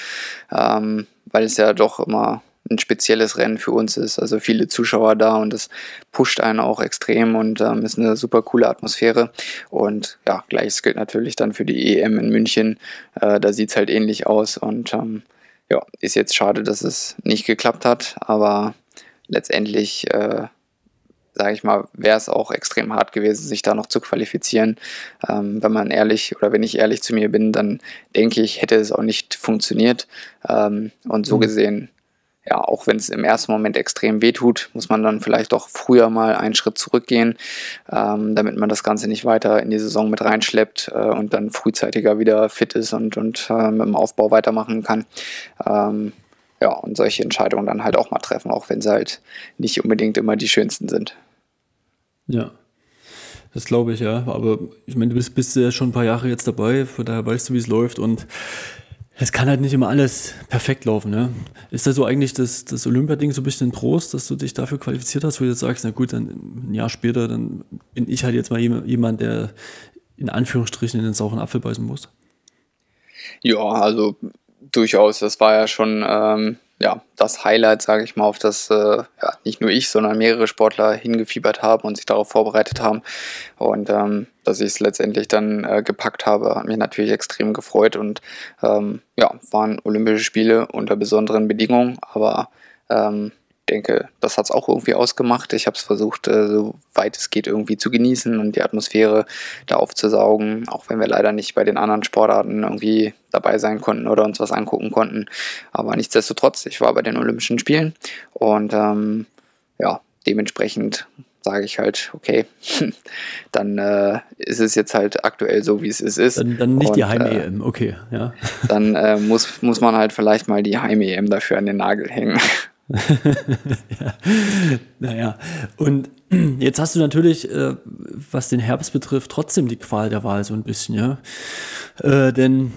ähm, weil es ja doch immer ein spezielles Rennen für uns ist. Also viele Zuschauer da und das pusht einen auch extrem und ähm, ist eine super coole Atmosphäre. Und ja, gleiches gilt natürlich dann für die EM in München. Äh, da sieht es halt ähnlich aus und ähm, ja, ist jetzt schade, dass es nicht geklappt hat, aber letztendlich, äh, sage ich mal, wäre es auch extrem hart gewesen, sich da noch zu qualifizieren. Ähm, wenn man ehrlich oder wenn ich ehrlich zu mir bin, dann denke ich, hätte es auch nicht funktioniert. Ähm, und so mhm. gesehen ja, auch wenn es im ersten Moment extrem wehtut, muss man dann vielleicht doch früher mal einen Schritt zurückgehen, ähm, damit man das Ganze nicht weiter in die Saison mit reinschleppt äh, und dann frühzeitiger wieder fit ist und, und äh, mit dem Aufbau weitermachen kann. Ähm, ja, und solche Entscheidungen dann halt auch mal treffen, auch wenn sie halt nicht unbedingt immer die schönsten sind. Ja, das glaube ich, ja. Aber ich meine, du bist, bist ja schon ein paar Jahre jetzt dabei, von daher weißt du, wie es läuft und es kann halt nicht immer alles perfekt laufen. Ne? Ist da so eigentlich das, das Olympia-Ding so ein bisschen Trost, dass du dich dafür qualifiziert hast, wo du jetzt sagst, na gut, dann ein Jahr später, dann bin ich halt jetzt mal jemand, der in Anführungsstrichen in den sauren Apfel beißen muss? Ja, also durchaus. Das war ja schon ähm, ja, das Highlight, sage ich mal, auf das äh, ja, nicht nur ich, sondern mehrere Sportler hingefiebert haben und sich darauf vorbereitet haben. Und ähm, dass ich es letztendlich dann äh, gepackt habe, hat mich natürlich extrem gefreut. Und ähm, ja, waren Olympische Spiele unter besonderen Bedingungen, aber ähm, denke, das hat es auch irgendwie ausgemacht. Ich habe es versucht, äh, so weit es geht, irgendwie zu genießen und die Atmosphäre da aufzusaugen, auch wenn wir leider nicht bei den anderen Sportarten irgendwie dabei sein konnten oder uns was angucken konnten. Aber nichtsdestotrotz, ich war bei den Olympischen Spielen und ähm, ja, dementsprechend sage ich halt, okay, dann äh, ist es jetzt halt aktuell so, wie es ist. Dann, dann nicht und, die Heim-EM, äh, okay, ja. Dann äh, muss, muss man halt vielleicht mal die Heim-EM dafür an den Nagel hängen. ja. Naja, und jetzt hast du natürlich, äh, was den Herbst betrifft, trotzdem die Qual der Wahl so ein bisschen, ja. Äh, denn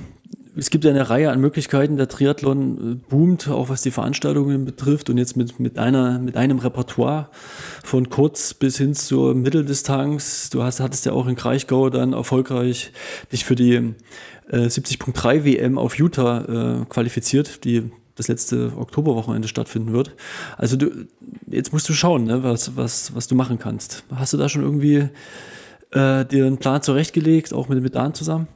es gibt ja eine Reihe an Möglichkeiten. Der Triathlon äh, boomt, auch was die Veranstaltungen betrifft. Und jetzt mit, mit, einer, mit einem Repertoire von kurz bis hin zur Mitteldistanz. Du hast, hattest ja auch in Kraichgau dann erfolgreich dich für die äh, 70.3 WM auf Utah äh, qualifiziert, die das letzte Oktoberwochenende stattfinden wird. Also du, jetzt musst du schauen, ne, was, was, was du machen kannst. Hast du da schon irgendwie äh, dir einen Plan zurechtgelegt, auch mit, mit Dan zusammen?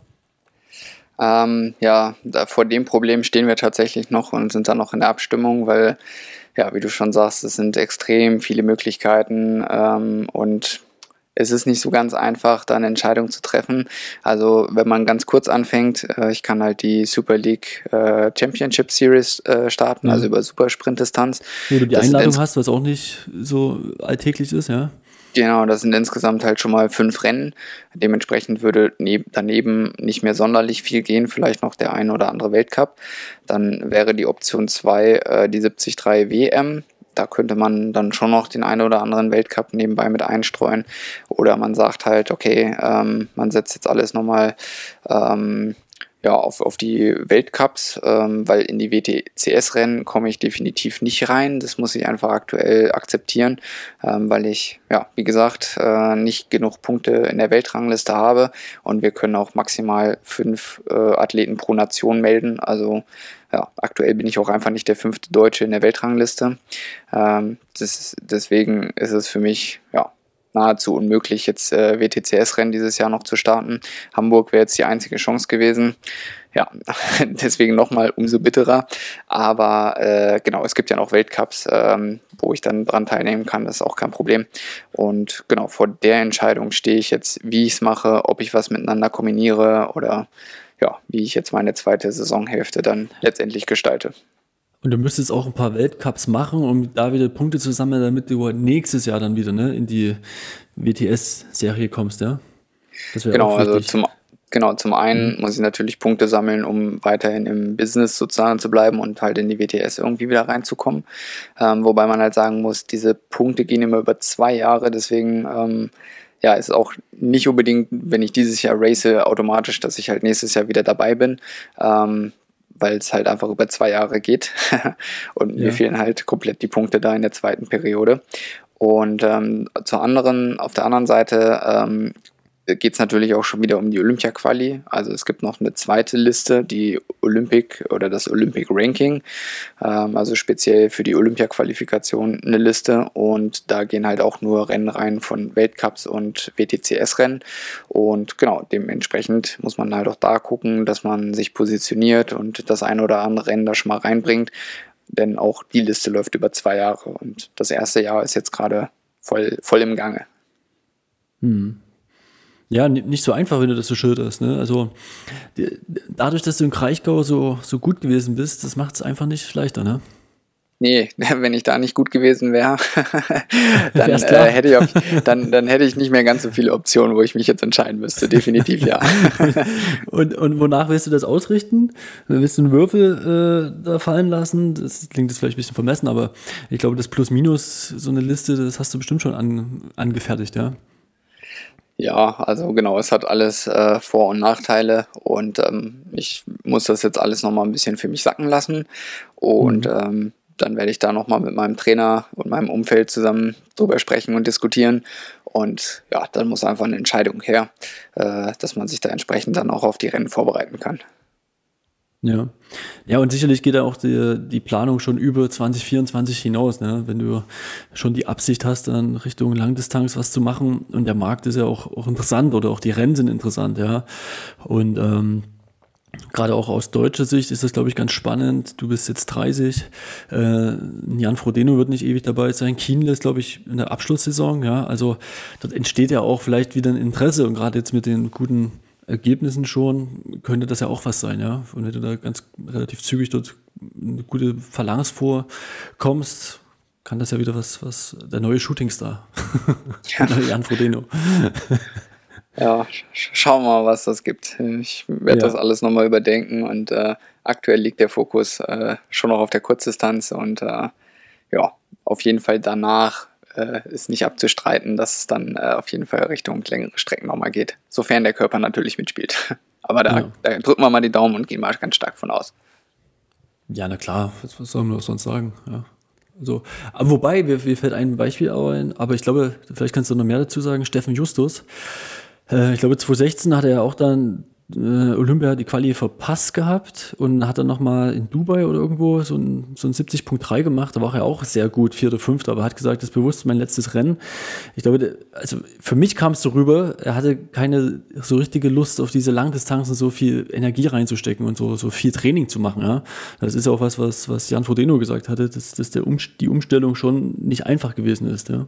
Ähm, ja, da, vor dem Problem stehen wir tatsächlich noch und sind dann noch in der Abstimmung, weil, ja, wie du schon sagst, es sind extrem viele Möglichkeiten ähm, und es ist nicht so ganz einfach, da eine Entscheidung zu treffen. Also wenn man ganz kurz anfängt, äh, ich kann halt die Super League äh, Championship Series äh, starten, mhm. also über Supersprintdistanz. Wo du die das Einladung hast, was auch nicht so alltäglich ist, ja? Genau, das sind insgesamt halt schon mal fünf Rennen. Dementsprechend würde daneben nicht mehr sonderlich viel gehen, vielleicht noch der ein oder andere Weltcup. Dann wäre die Option 2 äh, die 73 WM da könnte man dann schon noch den einen oder anderen Weltcup nebenbei mit einstreuen. Oder man sagt halt, okay, ähm, man setzt jetzt alles nochmal ähm, ja, auf, auf die Weltcups, ähm, weil in die WTCS-Rennen komme ich definitiv nicht rein. Das muss ich einfach aktuell akzeptieren, ähm, weil ich, ja, wie gesagt, äh, nicht genug Punkte in der Weltrangliste habe und wir können auch maximal fünf äh, Athleten pro Nation melden. Also ja, aktuell bin ich auch einfach nicht der fünfte Deutsche in der Weltrangliste. Ähm, das, deswegen ist es für mich ja, nahezu unmöglich, jetzt äh, WTCS-Rennen dieses Jahr noch zu starten. Hamburg wäre jetzt die einzige Chance gewesen. Ja, deswegen nochmal umso bitterer. Aber äh, genau, es gibt ja noch Weltcups, ähm, wo ich dann dran teilnehmen kann. Das ist auch kein Problem. Und genau, vor der Entscheidung stehe ich jetzt, wie ich es mache, ob ich was miteinander kombiniere oder ja, wie ich jetzt meine zweite Saisonhälfte dann letztendlich gestalte. Und du müsstest auch ein paar Weltcups machen, um da wieder Punkte zu sammeln, damit du nächstes Jahr dann wieder ne, in die WTS-Serie kommst, ja? genau, also zum, genau, zum einen mhm. muss ich natürlich Punkte sammeln, um weiterhin im Business sozusagen zu bleiben und halt in die WTS irgendwie wieder reinzukommen. Ähm, wobei man halt sagen muss, diese Punkte gehen immer über zwei Jahre, deswegen ähm, ja, ist auch nicht unbedingt, wenn ich dieses Jahr race, automatisch, dass ich halt nächstes Jahr wieder dabei bin. Ähm, weil es halt einfach über zwei Jahre geht und ja. mir fehlen halt komplett die Punkte da in der zweiten Periode. Und ähm, zur anderen, auf der anderen Seite ähm, geht es natürlich auch schon wieder um die Olympia-Quali. Also es gibt noch eine zweite Liste, die Olympic oder das Olympic Ranking, ähm, also speziell für die Olympia-Qualifikation eine Liste. Und da gehen halt auch nur Rennen rein von Weltcups und WTCS-Rennen. Und genau, dementsprechend muss man halt auch da gucken, dass man sich positioniert und das ein oder andere Rennen da schon mal reinbringt. Denn auch die Liste läuft über zwei Jahre und das erste Jahr ist jetzt gerade voll, voll im Gange. Hm. Ja, nicht so einfach, wenn du das so schilderst. Ne? Also dadurch, dass du in Kraichgau so, so gut gewesen bist, das macht es einfach nicht leichter, ne? Nee, wenn ich da nicht gut gewesen wäre, dann, äh, hätte ich auf, dann, dann hätte ich nicht mehr ganz so viele Optionen, wo ich mich jetzt entscheiden müsste. Definitiv ja. und, und wonach willst du das ausrichten? Willst du einen Würfel äh, da fallen lassen? Das klingt jetzt vielleicht ein bisschen vermessen, aber ich glaube, das Plus-Minus, so eine Liste, das hast du bestimmt schon an, angefertigt, ja. Ja, also genau, es hat alles äh, Vor- und Nachteile und ähm, ich muss das jetzt alles nochmal ein bisschen für mich sacken lassen und mhm. ähm, dann werde ich da nochmal mit meinem Trainer und meinem Umfeld zusammen drüber sprechen und diskutieren und ja, dann muss einfach eine Entscheidung her, äh, dass man sich da entsprechend dann auch auf die Rennen vorbereiten kann. Ja. Ja, und sicherlich geht da auch die, die Planung schon über 2024 hinaus, ne? Wenn du schon die Absicht hast, dann Richtung Langdistanz was zu machen und der Markt ist ja auch, auch interessant oder auch die Rennen sind interessant, ja. Und ähm, gerade auch aus deutscher Sicht ist das, glaube ich, ganz spannend. Du bist jetzt 30. Äh, Jan Frodeno wird nicht ewig dabei sein. Kienle ist, glaube ich, in der Abschlusssaison. Ja, also dort entsteht ja auch vielleicht wieder ein Interesse und gerade jetzt mit den guten Ergebnissen schon, könnte das ja auch was sein, ja. Und wenn du da ganz relativ zügig dort eine gute Phalanx vorkommst, kann das ja wieder was, was der neue Shootingstar. Ja. Jan Frodeno. ja, schauen wir mal, was das gibt. Ich werde ja. das alles nochmal überdenken und äh, aktuell liegt der Fokus äh, schon noch auf der Kurzdistanz und äh, ja, auf jeden Fall danach äh, ist nicht abzustreiten, dass es dann äh, auf jeden Fall Richtung längere Strecken nochmal geht. Sofern der Körper natürlich mitspielt. Aber da, ja. da, drücken wir mal die Daumen und gehen mal ganz stark von aus. Ja, na klar, was, was sollen wir sonst sagen? Ja. Also, aber wobei, mir, mir fällt ein Beispiel ein, aber ich glaube, vielleicht kannst du noch mehr dazu sagen, Steffen Justus. Äh, ich glaube, 2016 hat er ja auch dann äh, Olympia die Quali verpasst gehabt und hat dann nochmal in Dubai oder irgendwo so ein, so ein 70.3 gemacht. Da war er auch sehr gut, vierter, fünfter, aber hat gesagt, das ist bewusst mein letztes Rennen. Ich glaube, also für mich kam es so rüber, er hatte keine so richtige Lust auf diese Langdistanzen, so viel Energie reinzustecken und so, so viel Training zu machen. Ja. Das ist auch was, was, was Jan Frodeno gesagt hatte, dass, dass der um, die Umstellung schon nicht einfach gewesen ist. Ja.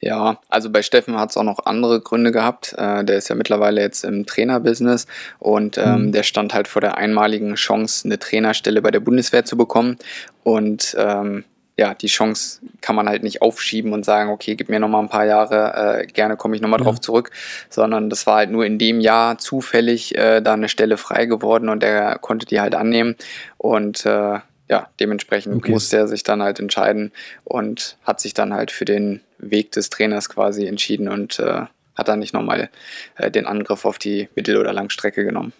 Ja, also bei Steffen hat es auch noch andere Gründe gehabt. Äh, der ist ja mittlerweile jetzt im Trainerbusiness und ähm, mhm. der stand halt vor der einmaligen Chance, eine Trainerstelle bei der Bundeswehr zu bekommen. Und ähm, ja, die Chance kann man halt nicht aufschieben und sagen, okay, gib mir noch mal ein paar Jahre, äh, gerne komme ich noch mal ja. drauf zurück, sondern das war halt nur in dem Jahr zufällig äh, da eine Stelle frei geworden und der konnte die halt annehmen und äh, ja, dementsprechend okay. musste er sich dann halt entscheiden und hat sich dann halt für den Weg des Trainers quasi entschieden und äh, hat dann nicht nochmal äh, den Angriff auf die Mittel- oder Langstrecke genommen.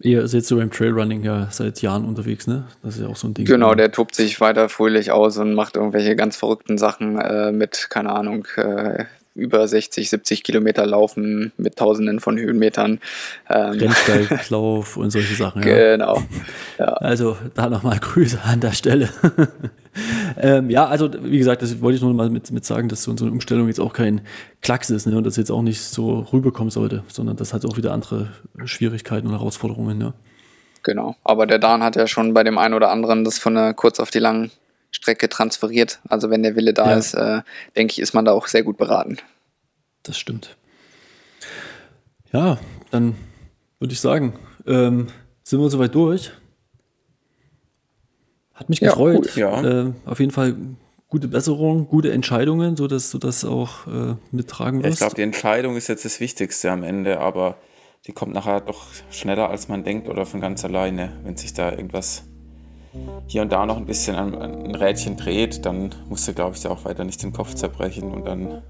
Ihr seid so beim Trailrunning ja seit Jahren unterwegs, ne? Das ist ja auch so ein Ding. Genau, der tobt sich weiter fröhlich aus und macht irgendwelche ganz verrückten Sachen äh, mit, keine Ahnung, äh, über 60, 70 Kilometer laufen mit Tausenden von Höhenmetern. Ähm, Rennsteiglauf und solche Sachen. Genau. Ja. Also da nochmal Grüße an der Stelle. ähm, ja, also wie gesagt, das wollte ich nur mal mit, mit sagen, dass so, so eine Umstellung jetzt auch kein Klacks ist ne, und das jetzt auch nicht so rüberkommen sollte, sondern das hat auch wieder andere Schwierigkeiten und Herausforderungen. Ne? Genau, aber der Dan hat ja schon bei dem einen oder anderen das von der kurz auf die langen Strecke transferiert. Also wenn der Wille da ja. ist, äh, denke ich, ist man da auch sehr gut beraten. Das stimmt. Ja, dann würde ich sagen, ähm, sind wir soweit durch. Hat mich gefreut. Ja, cool, ja. äh, auf jeden Fall gute Besserung, gute Entscheidungen, sodass du das auch äh, mittragen wirst. Ja, ich glaube, die Entscheidung ist jetzt das Wichtigste am Ende, aber die kommt nachher doch schneller, als man denkt oder von ganz alleine. Wenn sich da irgendwas hier und da noch ein bisschen ein, ein Rädchen dreht, dann musst du, glaube ich, auch weiter nicht den Kopf zerbrechen und dann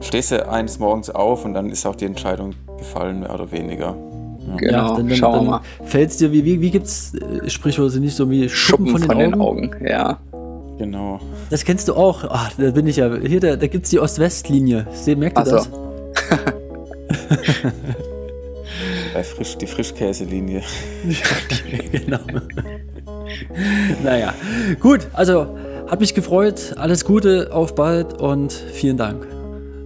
stehst du eines Morgens auf und dann ist auch die Entscheidung gefallen, mehr oder weniger. Ja, genau, ja, dann, dann, schauen wir mal. Fällt es dir, wie, wie, wie gibt es äh, Sprichwörter nicht so wie Schuppen, Schuppen von, den, von Augen? den Augen? Ja. Genau. Das kennst du auch. Ach, da bin ich ja. Hier, da, da gibt es die Ost-West-Linie. Merkt ihr so. das? Bei Frisch, die Frischkäselinie. genau. naja, gut. Also, hat mich gefreut. Alles Gute, auf bald und vielen Dank.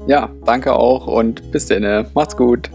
Ja, danke auch und bis dann. Macht's gut.